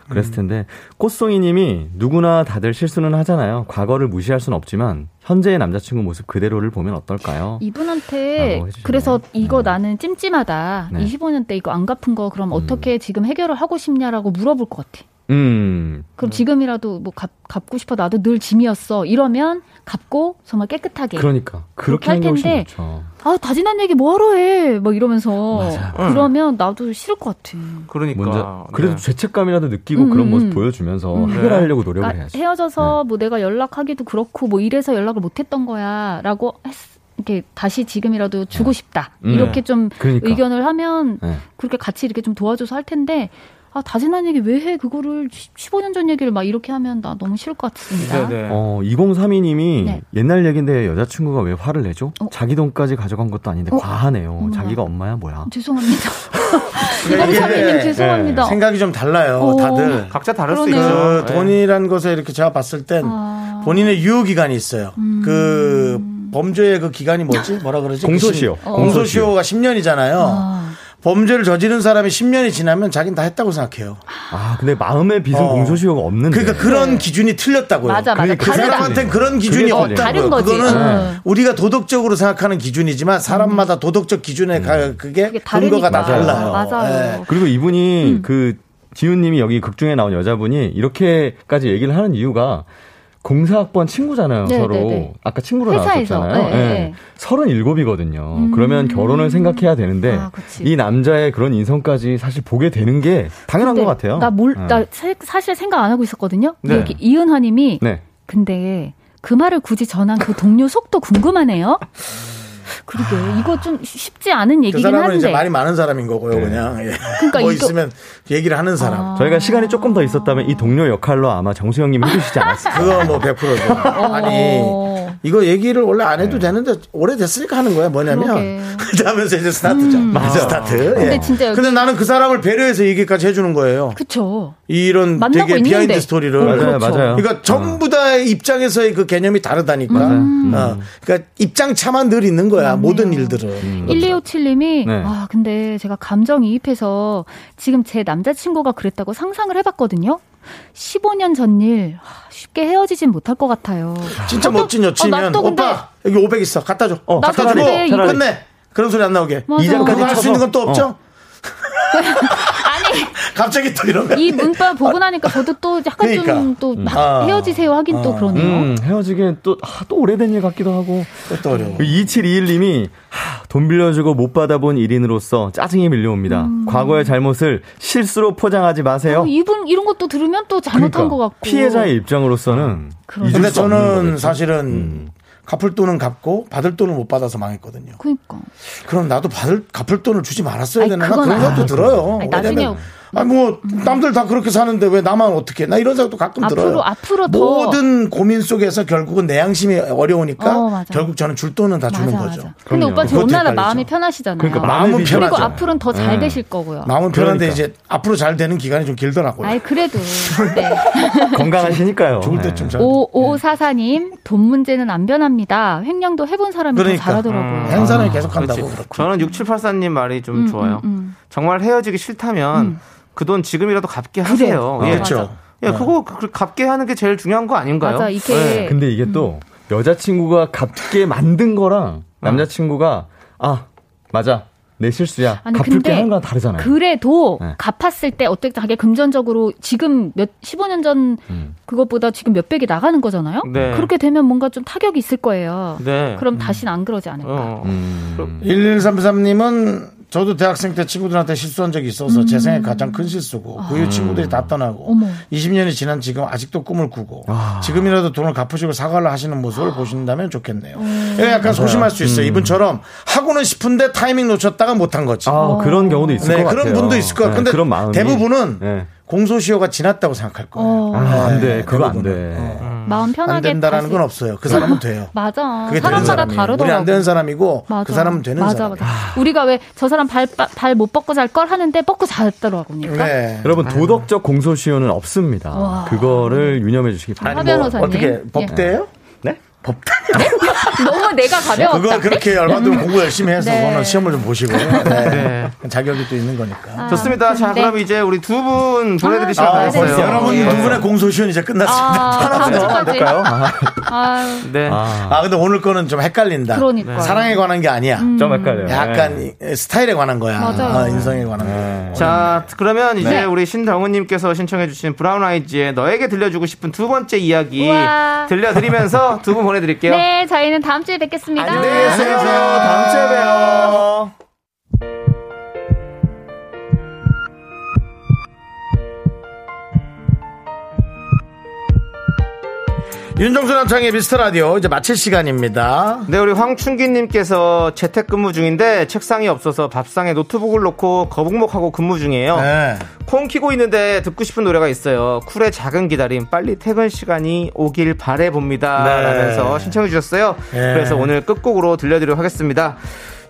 [SPEAKER 5] 그랬을 텐데 꽃송이님이 누구나 다들 실수는 하잖아요. 과거를 무시할 수는 없지만 현재의 남자친구 모습 그대로를 보면 어떨까요?
[SPEAKER 6] 이분한테. 그래서 이거
[SPEAKER 5] 네.
[SPEAKER 6] 나는 찜찜하다.
[SPEAKER 5] 네.
[SPEAKER 6] 25년 때 이거 안 갚은 거 그럼 어떻게 지금 해결을 하고 싶냐라고 물어볼 것 같아.
[SPEAKER 5] 음,
[SPEAKER 6] 그럼 지금이라도 뭐 갚, 갚고 싶어 나도 늘 짐이었어. 이러면 갚고 정말 깨끗하게.
[SPEAKER 5] 그러니까 그렇게
[SPEAKER 6] 그렇게 할 텐데. 아 다진한 얘기 뭐하러 해? 뭐 이러면서
[SPEAKER 5] 맞아요.
[SPEAKER 6] 그러면 나도 싫을 것 같아.
[SPEAKER 2] 그러니까.
[SPEAKER 5] 먼저 그래도
[SPEAKER 2] 네.
[SPEAKER 5] 죄책감이라도 느끼고
[SPEAKER 6] 음,
[SPEAKER 5] 그런
[SPEAKER 6] 음,
[SPEAKER 5] 모습
[SPEAKER 6] 음.
[SPEAKER 5] 보여주면서
[SPEAKER 6] 음.
[SPEAKER 5] 해결하려고 노력을
[SPEAKER 6] 그러니까
[SPEAKER 5] 해야죠.
[SPEAKER 6] 헤어져서 뭐 내가 연락하기도 그렇고 뭐 이래서 연락 을 못했던 거야라고 했, 이렇게 다시 지금이라도 주고 싶다
[SPEAKER 5] 음.
[SPEAKER 6] 이렇게 좀
[SPEAKER 5] 그러니까.
[SPEAKER 6] 의견을 하면
[SPEAKER 5] 네.
[SPEAKER 6] 그렇게 같이 이렇게 좀 도와줘서 할 텐데 아 다진한 얘기 왜 해 그거를 15년 전 얘기를 막 이렇게 하면 나 너무 싫을 것 같습니다.
[SPEAKER 2] 네네.
[SPEAKER 5] 어, 2032님이
[SPEAKER 6] 네.
[SPEAKER 5] 옛날 얘기인데 여자친구가 왜 화를 내죠?
[SPEAKER 6] 어?
[SPEAKER 5] 자기 돈까지 가져간 것도 아닌데
[SPEAKER 6] 어?
[SPEAKER 5] 과하네요.
[SPEAKER 6] 어머나.
[SPEAKER 5] 자기가 엄마야 뭐야?
[SPEAKER 6] 죄송합니다.
[SPEAKER 1] 그러니까 이게
[SPEAKER 6] 이범사님 죄송합니다.
[SPEAKER 1] 생각이 좀 달라요,
[SPEAKER 6] 어.
[SPEAKER 1] 다들.
[SPEAKER 2] 각자 다를 수
[SPEAKER 6] 그러네요.
[SPEAKER 2] 있죠.
[SPEAKER 1] 그
[SPEAKER 2] 예.
[SPEAKER 1] 돈이란 것에 이렇게 제가 봤을 땐
[SPEAKER 6] 아.
[SPEAKER 1] 본인의 유효 기간이 있어요. 그 범죄의 그 기간이 뭐지? 뭐라 그러지?
[SPEAKER 5] 공소시효.
[SPEAKER 1] 그 심- 공소시효가 10년이잖아요.
[SPEAKER 6] 아.
[SPEAKER 1] 범죄를 저지른 사람이 10년이 지나면 자기는 다 했다고 생각해요.
[SPEAKER 5] 아, 근데 마음의 빚은
[SPEAKER 1] 어.
[SPEAKER 5] 공소시효가 없는데.
[SPEAKER 1] 그러니까 그런 기준이 틀렸다고요.
[SPEAKER 6] 맞아, 맞아.
[SPEAKER 1] 그. 사람한테는 그런 기준이 없다고요.
[SPEAKER 6] 다른 거지.
[SPEAKER 1] 그거는
[SPEAKER 6] 어.
[SPEAKER 1] 우리가 도덕적으로 생각하는 기준이지만 사람마다 도덕적 기준에 가, 그게
[SPEAKER 6] 그게
[SPEAKER 1] 근거가 다. 달라요.
[SPEAKER 6] 맞아요.
[SPEAKER 1] 예.
[SPEAKER 5] 그리고 이분이
[SPEAKER 6] 음.
[SPEAKER 5] 그 지훈님이 여기 극 중에 나온 여자분이 이렇게까지 얘기를 하는 이유가 공사학번 친구잖아요,
[SPEAKER 6] 네,
[SPEAKER 5] 서로.
[SPEAKER 6] 네, 네.
[SPEAKER 5] 아까 친구로
[SPEAKER 6] 회사에서.
[SPEAKER 5] 나왔었잖아요.
[SPEAKER 6] 네, 네.
[SPEAKER 5] 37이거든요.
[SPEAKER 6] 음.
[SPEAKER 5] 그러면 결혼을 생각해야 되는데
[SPEAKER 6] 아.
[SPEAKER 5] 이 남자의 그런 인성까지 사실 보게 되는 게 당연한 것 같아요.
[SPEAKER 6] 나 몰,
[SPEAKER 5] 네.
[SPEAKER 6] 나 사- 사실 생각 안 하고 있었거든요.
[SPEAKER 5] 네.
[SPEAKER 6] 여기 이은하님이
[SPEAKER 5] 네.
[SPEAKER 6] 근데 그 말을 굳이 전한 그 동료 속도 궁금하네요. 그러게 이거 좀 쉽지 않은
[SPEAKER 1] 그
[SPEAKER 6] 얘기긴
[SPEAKER 1] 사람은
[SPEAKER 6] 한데.
[SPEAKER 1] 이제 말이 많은 사람인 거고요, 그냥. 예.
[SPEAKER 6] 그러니까
[SPEAKER 1] 뭐
[SPEAKER 6] 이거-
[SPEAKER 1] 있으면 얘기를 하는 사람.
[SPEAKER 6] 아.
[SPEAKER 5] 저희가 시간이 조금 더 있었다면 이 동료 역할로 아마 정수영님이 해주시지 않았을까.
[SPEAKER 1] 그거 뭐 100%죠. 아니,
[SPEAKER 6] 어.
[SPEAKER 1] 이거 얘기를 원래 안 해도 되는데 오래됐으니까 하는 거야. 뭐냐면. 그러면서 이제 스타트죠.
[SPEAKER 5] 맞아.
[SPEAKER 1] 스타트.
[SPEAKER 6] 근데
[SPEAKER 1] 예.
[SPEAKER 6] 진짜 여기-
[SPEAKER 1] 근데 나는 그 사람을 배려해서 얘기까지 해주는 거예요.
[SPEAKER 6] 그쵸.
[SPEAKER 1] 이런 되게 behind
[SPEAKER 6] 있는데.
[SPEAKER 1] 스토리를.
[SPEAKER 6] 어,
[SPEAKER 5] 맞아요,
[SPEAKER 6] 그렇죠.
[SPEAKER 5] 맞아요.
[SPEAKER 1] 그러니까 전부 다의 입장에서의 그 개념이 다르다니까.
[SPEAKER 6] 음.
[SPEAKER 1] 어. 그러니까 입장 차만 늘 있는 거야. 모든 일들은.
[SPEAKER 6] 1257님이
[SPEAKER 5] 네.
[SPEAKER 6] 아 근데 제가 감정 이입해서 지금 제 남자친구가 그랬다고 상상을 해봤거든요. 15년 전 일 쉽게 헤어지진 못할 것 같아요.
[SPEAKER 1] 진짜
[SPEAKER 6] 어, 또-
[SPEAKER 1] 멋진
[SPEAKER 6] 어,
[SPEAKER 1] 여친이면
[SPEAKER 6] 근데-
[SPEAKER 1] 오빠 여기 500 있어. 갖다 줘.
[SPEAKER 5] 어,
[SPEAKER 1] 갖다
[SPEAKER 6] 나도
[SPEAKER 1] 주고
[SPEAKER 6] 이거-
[SPEAKER 1] 끝내. 그런 소리 안 나오게. 그거 할 수. 있는 건 또 없죠?
[SPEAKER 6] 아니
[SPEAKER 1] 갑자기 또 이러면.
[SPEAKER 6] 이 문자 보고 나니까 저도 또 약간
[SPEAKER 1] 그러니까.
[SPEAKER 6] 좀또
[SPEAKER 1] 아.
[SPEAKER 6] 헤어지세요 하긴 또
[SPEAKER 1] 아.
[SPEAKER 6] 그러네요.
[SPEAKER 5] 음, 헤어지기엔 또, 아, 또 오래된 일 같기도 하고.
[SPEAKER 1] 또 어려워.
[SPEAKER 5] 2721님이 돈 빌려주고 못 받아본 일인으로서 짜증이 밀려옵니다. 과거의 잘못을 실수로 포장하지 마세요.
[SPEAKER 6] 어, 이분 이런 것도 들으면 또 잘못한 것 같고.
[SPEAKER 5] 피해자의 입장으로서는 수 없는
[SPEAKER 1] 저는. 사실은
[SPEAKER 5] 음.
[SPEAKER 1] 갚을 돈은 갚고 받을 돈을 못 받아서 망했거든요.
[SPEAKER 6] 그러니까.
[SPEAKER 1] 그럼 나도 받을 갚을 돈을 주지 말았어야 되나? 그런 생각도
[SPEAKER 6] 아,
[SPEAKER 1] 들어요.
[SPEAKER 6] 아니, 나중에-
[SPEAKER 1] 왜냐면 아니 뭐 남들 다 그렇게 사는데 왜 나만 어떻게? 나 이런 생각도 가끔
[SPEAKER 6] 앞으로-
[SPEAKER 1] 들어요.
[SPEAKER 6] 앞으로 더-
[SPEAKER 1] 모든 고민 속에서 결국은 내 양심이 어려우니까
[SPEAKER 6] 어, 맞아.
[SPEAKER 1] 결국 저는 줄 돈은 다 주는
[SPEAKER 6] 맞아
[SPEAKER 1] 거죠.
[SPEAKER 6] 맞아. 근데. 오빠 지금
[SPEAKER 1] 헷갈리죠.
[SPEAKER 6] 마음이 편하시잖아요.
[SPEAKER 5] 그러니까
[SPEAKER 1] 마음은 편하죠.
[SPEAKER 6] 그리고 앞으로는 더잘
[SPEAKER 5] 음.
[SPEAKER 6] 되실 거고요.
[SPEAKER 1] 마음은 편한데
[SPEAKER 5] 그러니까.
[SPEAKER 1] 이제 앞으로 잘 되는 기간이 좀 길더라고요.
[SPEAKER 6] 아이 그래도 네.
[SPEAKER 5] 건강하시니까요.
[SPEAKER 1] 죽을
[SPEAKER 5] 네.
[SPEAKER 1] 때쯤 잘.
[SPEAKER 6] 5544님 돈 문제는 안 변합니다. 횡령도 해본 사람이
[SPEAKER 1] 그러니까.
[SPEAKER 6] 더 잘하더라고요.
[SPEAKER 1] 한 사람이 계속
[SPEAKER 2] 그렇지.
[SPEAKER 1] 한다고 그렇고.
[SPEAKER 2] 저는 6784님 말이 좀
[SPEAKER 6] 음,
[SPEAKER 2] 좋아요.
[SPEAKER 6] 음, 음.
[SPEAKER 2] 정말 헤어지기 싫다면 그 돈 지금이라도 갚게 하세요.
[SPEAKER 1] 아,
[SPEAKER 2] 예.
[SPEAKER 1] 그렇죠.
[SPEAKER 2] 예, 그거 그- 갚게 하는 게 제일 중요한 거 아닌가요?
[SPEAKER 6] 맞아 이게
[SPEAKER 2] 예.
[SPEAKER 5] 근데 이게 또 여자친구가 갚게 만든 거랑 남자친구가 아 맞아 내 실수야
[SPEAKER 6] 아니,
[SPEAKER 5] 갚을게
[SPEAKER 6] 근데
[SPEAKER 5] 하는 거랑 다르잖아요.
[SPEAKER 6] 그래도
[SPEAKER 5] 네.
[SPEAKER 6] 갚았을 때 어떻게 자기 금전적으로 지금 몇 15년 전
[SPEAKER 5] 음.
[SPEAKER 6] 그것보다 지금 몇 백이 나가는 거잖아요.
[SPEAKER 2] 네.
[SPEAKER 6] 그렇게 되면 뭔가 좀 타격이 있을 거예요.
[SPEAKER 2] 네.
[SPEAKER 6] 그럼 다시는 안 그러지 않을까.
[SPEAKER 2] 어.
[SPEAKER 5] 음.
[SPEAKER 1] 1133님은 저도 대학생 때 친구들한테 실수한 적이 있어서 제 생애 가장 큰 실수고 그 이후 친구들이 다 떠나고
[SPEAKER 6] 어머.
[SPEAKER 1] 20년이 지난 지금 아직도 꿈을 꾸고 지금이라도 돈을 갚으시고 사과를 하시는 모습을 보신다면 좋겠네요. 이거 약간 소심할 수 있어요. 이분처럼 하고는 싶은데 타이밍 놓쳤다가 못한 거지.
[SPEAKER 5] 아, 그런 경우도 있을
[SPEAKER 1] 네,
[SPEAKER 5] 것 같아요.
[SPEAKER 1] 그런 분도 있을 거야.
[SPEAKER 5] 네,
[SPEAKER 1] 근데
[SPEAKER 5] 그런 마음이.
[SPEAKER 1] 대부분은
[SPEAKER 5] 네.
[SPEAKER 1] 공소시효가 지났다고 생각할 거예요.
[SPEAKER 6] 어,
[SPEAKER 5] 아, 안 돼.
[SPEAKER 1] 네,
[SPEAKER 5] 그거 안. 돼.
[SPEAKER 1] 어.
[SPEAKER 6] 마음 편하게
[SPEAKER 1] 안 된다라는 건 없어요. 그 사람은 돼요.
[SPEAKER 6] 맞아.
[SPEAKER 1] 그게
[SPEAKER 6] 사람마다. 다르더라고.
[SPEAKER 1] 우리 안 되는 사람이고
[SPEAKER 6] 맞아.
[SPEAKER 1] 그 사람은 되는
[SPEAKER 6] 맞아,
[SPEAKER 1] 사람.
[SPEAKER 6] 맞아. 우리가 왜 저 사람 발 발못 뻗고 잘 걸 하는데 뻗고 잘더라고 그러니까.
[SPEAKER 1] 네.
[SPEAKER 5] 여러분 도덕적 공소시효는 없습니다.
[SPEAKER 6] 와.
[SPEAKER 5] 그거를 유념해 주시기
[SPEAKER 6] 하
[SPEAKER 5] 바랍니다.
[SPEAKER 6] 변호사님.
[SPEAKER 1] 어떻게
[SPEAKER 6] 예.
[SPEAKER 1] 법대예요?
[SPEAKER 5] 네?
[SPEAKER 6] 너무 내가 가벼웠다.
[SPEAKER 1] 그거 그렇게 얼마든지 공부 열심히 해서
[SPEAKER 6] 네.
[SPEAKER 1] 그거는 시험을 좀 보시고 네. 자격이 또 있는 거니까.
[SPEAKER 6] 아,
[SPEAKER 2] 좋습니다. 자,
[SPEAKER 6] 네.
[SPEAKER 2] 그럼 이제 우리 두 분 보내드리시면
[SPEAKER 6] 아,
[SPEAKER 2] 되겠어요.
[SPEAKER 6] 네.
[SPEAKER 1] 여러분
[SPEAKER 2] 예.
[SPEAKER 1] 두 분의 공소시효는 이제 끝났습니다.
[SPEAKER 6] 아, 다음 주까지.
[SPEAKER 5] 될까요? 아,
[SPEAKER 6] 아,
[SPEAKER 2] 네.
[SPEAKER 5] 아,
[SPEAKER 1] 아 근데 오늘 거는 좀 헷갈린다.
[SPEAKER 6] 그러니까.
[SPEAKER 1] 사랑에 관한 게 아니야.
[SPEAKER 5] 좀 헷갈려요.
[SPEAKER 1] 약간
[SPEAKER 5] 네.
[SPEAKER 1] 이- 스타일에 관한 거야.
[SPEAKER 6] 맞아요.
[SPEAKER 1] 어, 인성에 관한 거.
[SPEAKER 2] 자, 그러면 이제
[SPEAKER 6] 네.
[SPEAKER 2] 우리 신정우님께서 신청해주신 브라운 아이즈의 너에게 들려주고 싶은 두 번째 이야기
[SPEAKER 6] 우와.
[SPEAKER 2] 들려드리면서 두 분 보내드릴게요.
[SPEAKER 6] 네, 저희는 다음 주에 뵙겠습니다.
[SPEAKER 2] 안녕히 계세요. 다음 주에 봬요.
[SPEAKER 1] 윤정수 남창희의 미스터 라디오 이제 마칠 시간입니다.
[SPEAKER 2] 네, 우리 황춘기님께서 재택근무 중인데 책상이 없어서 밥상에 노트북을 놓고 거북목하고 근무 중이에요.
[SPEAKER 1] 네.
[SPEAKER 2] 콩 키고 있는데 듣고 싶은 노래가 있어요. 쿨의 작은 기다림, 빨리 퇴근 시간이 오길 바래 봅니다.
[SPEAKER 1] 네.
[SPEAKER 2] 라면서 신청해 주셨어요.
[SPEAKER 1] 네.
[SPEAKER 2] 그래서 오늘 끝곡으로 들려드리도록 하겠습니다.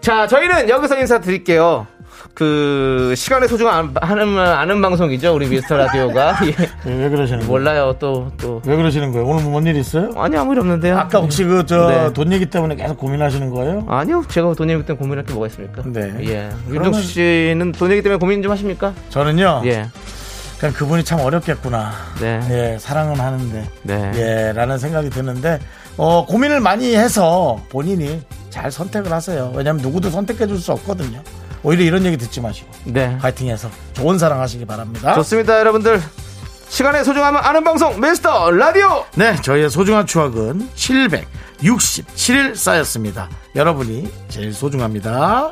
[SPEAKER 2] 자, 저희는 여기서 인사드릴게요. 그, 시간의 소중함 아는, 아는 방송이죠. 우리 미스터 라디오가. 예.
[SPEAKER 1] 왜 그러시는 거예요?
[SPEAKER 2] 몰라요, 또, 또.
[SPEAKER 1] 왜 그러시는 거예요? 오늘 뭔 일 있어요?
[SPEAKER 2] 아니, 아무 일 없는데요.
[SPEAKER 1] 아까 혹시 그저
[SPEAKER 2] 네.
[SPEAKER 1] 돈 얘기 때문에 계속 고민하시는 거예요?
[SPEAKER 2] 아니요, 제가 돈 얘기 때문에 고민할 게 뭐가 있습니까?
[SPEAKER 1] 네.
[SPEAKER 2] 예.
[SPEAKER 1] 그러면-
[SPEAKER 2] 윤정수 씨는 돈 얘기 때문에 고민 좀 하십니까?
[SPEAKER 1] 저는요.
[SPEAKER 2] 예.
[SPEAKER 1] 그냥 그분이 참 어렵겠구나.
[SPEAKER 2] 네.
[SPEAKER 1] 예, 사랑은 하는데.
[SPEAKER 2] 네.
[SPEAKER 1] 예, 라는 생각이 드는데, 어, 고민을 많이 해서 본인이 잘 선택을 하세요. 왜냐면 누구도 선택해 줄 수 없거든요. 오히려 이런 얘기 듣지 마시고.
[SPEAKER 2] 네.
[SPEAKER 1] 파이팅 해서 좋은 사랑 하시기 바랍니다.
[SPEAKER 2] 좋습니다, 여러분들. 시간의 소중함을 아는 방송, 미스터 라디오!
[SPEAKER 1] 네, 저희의 소중한 추억은 767일 쌓였습니다. 여러분이 제일 소중합니다.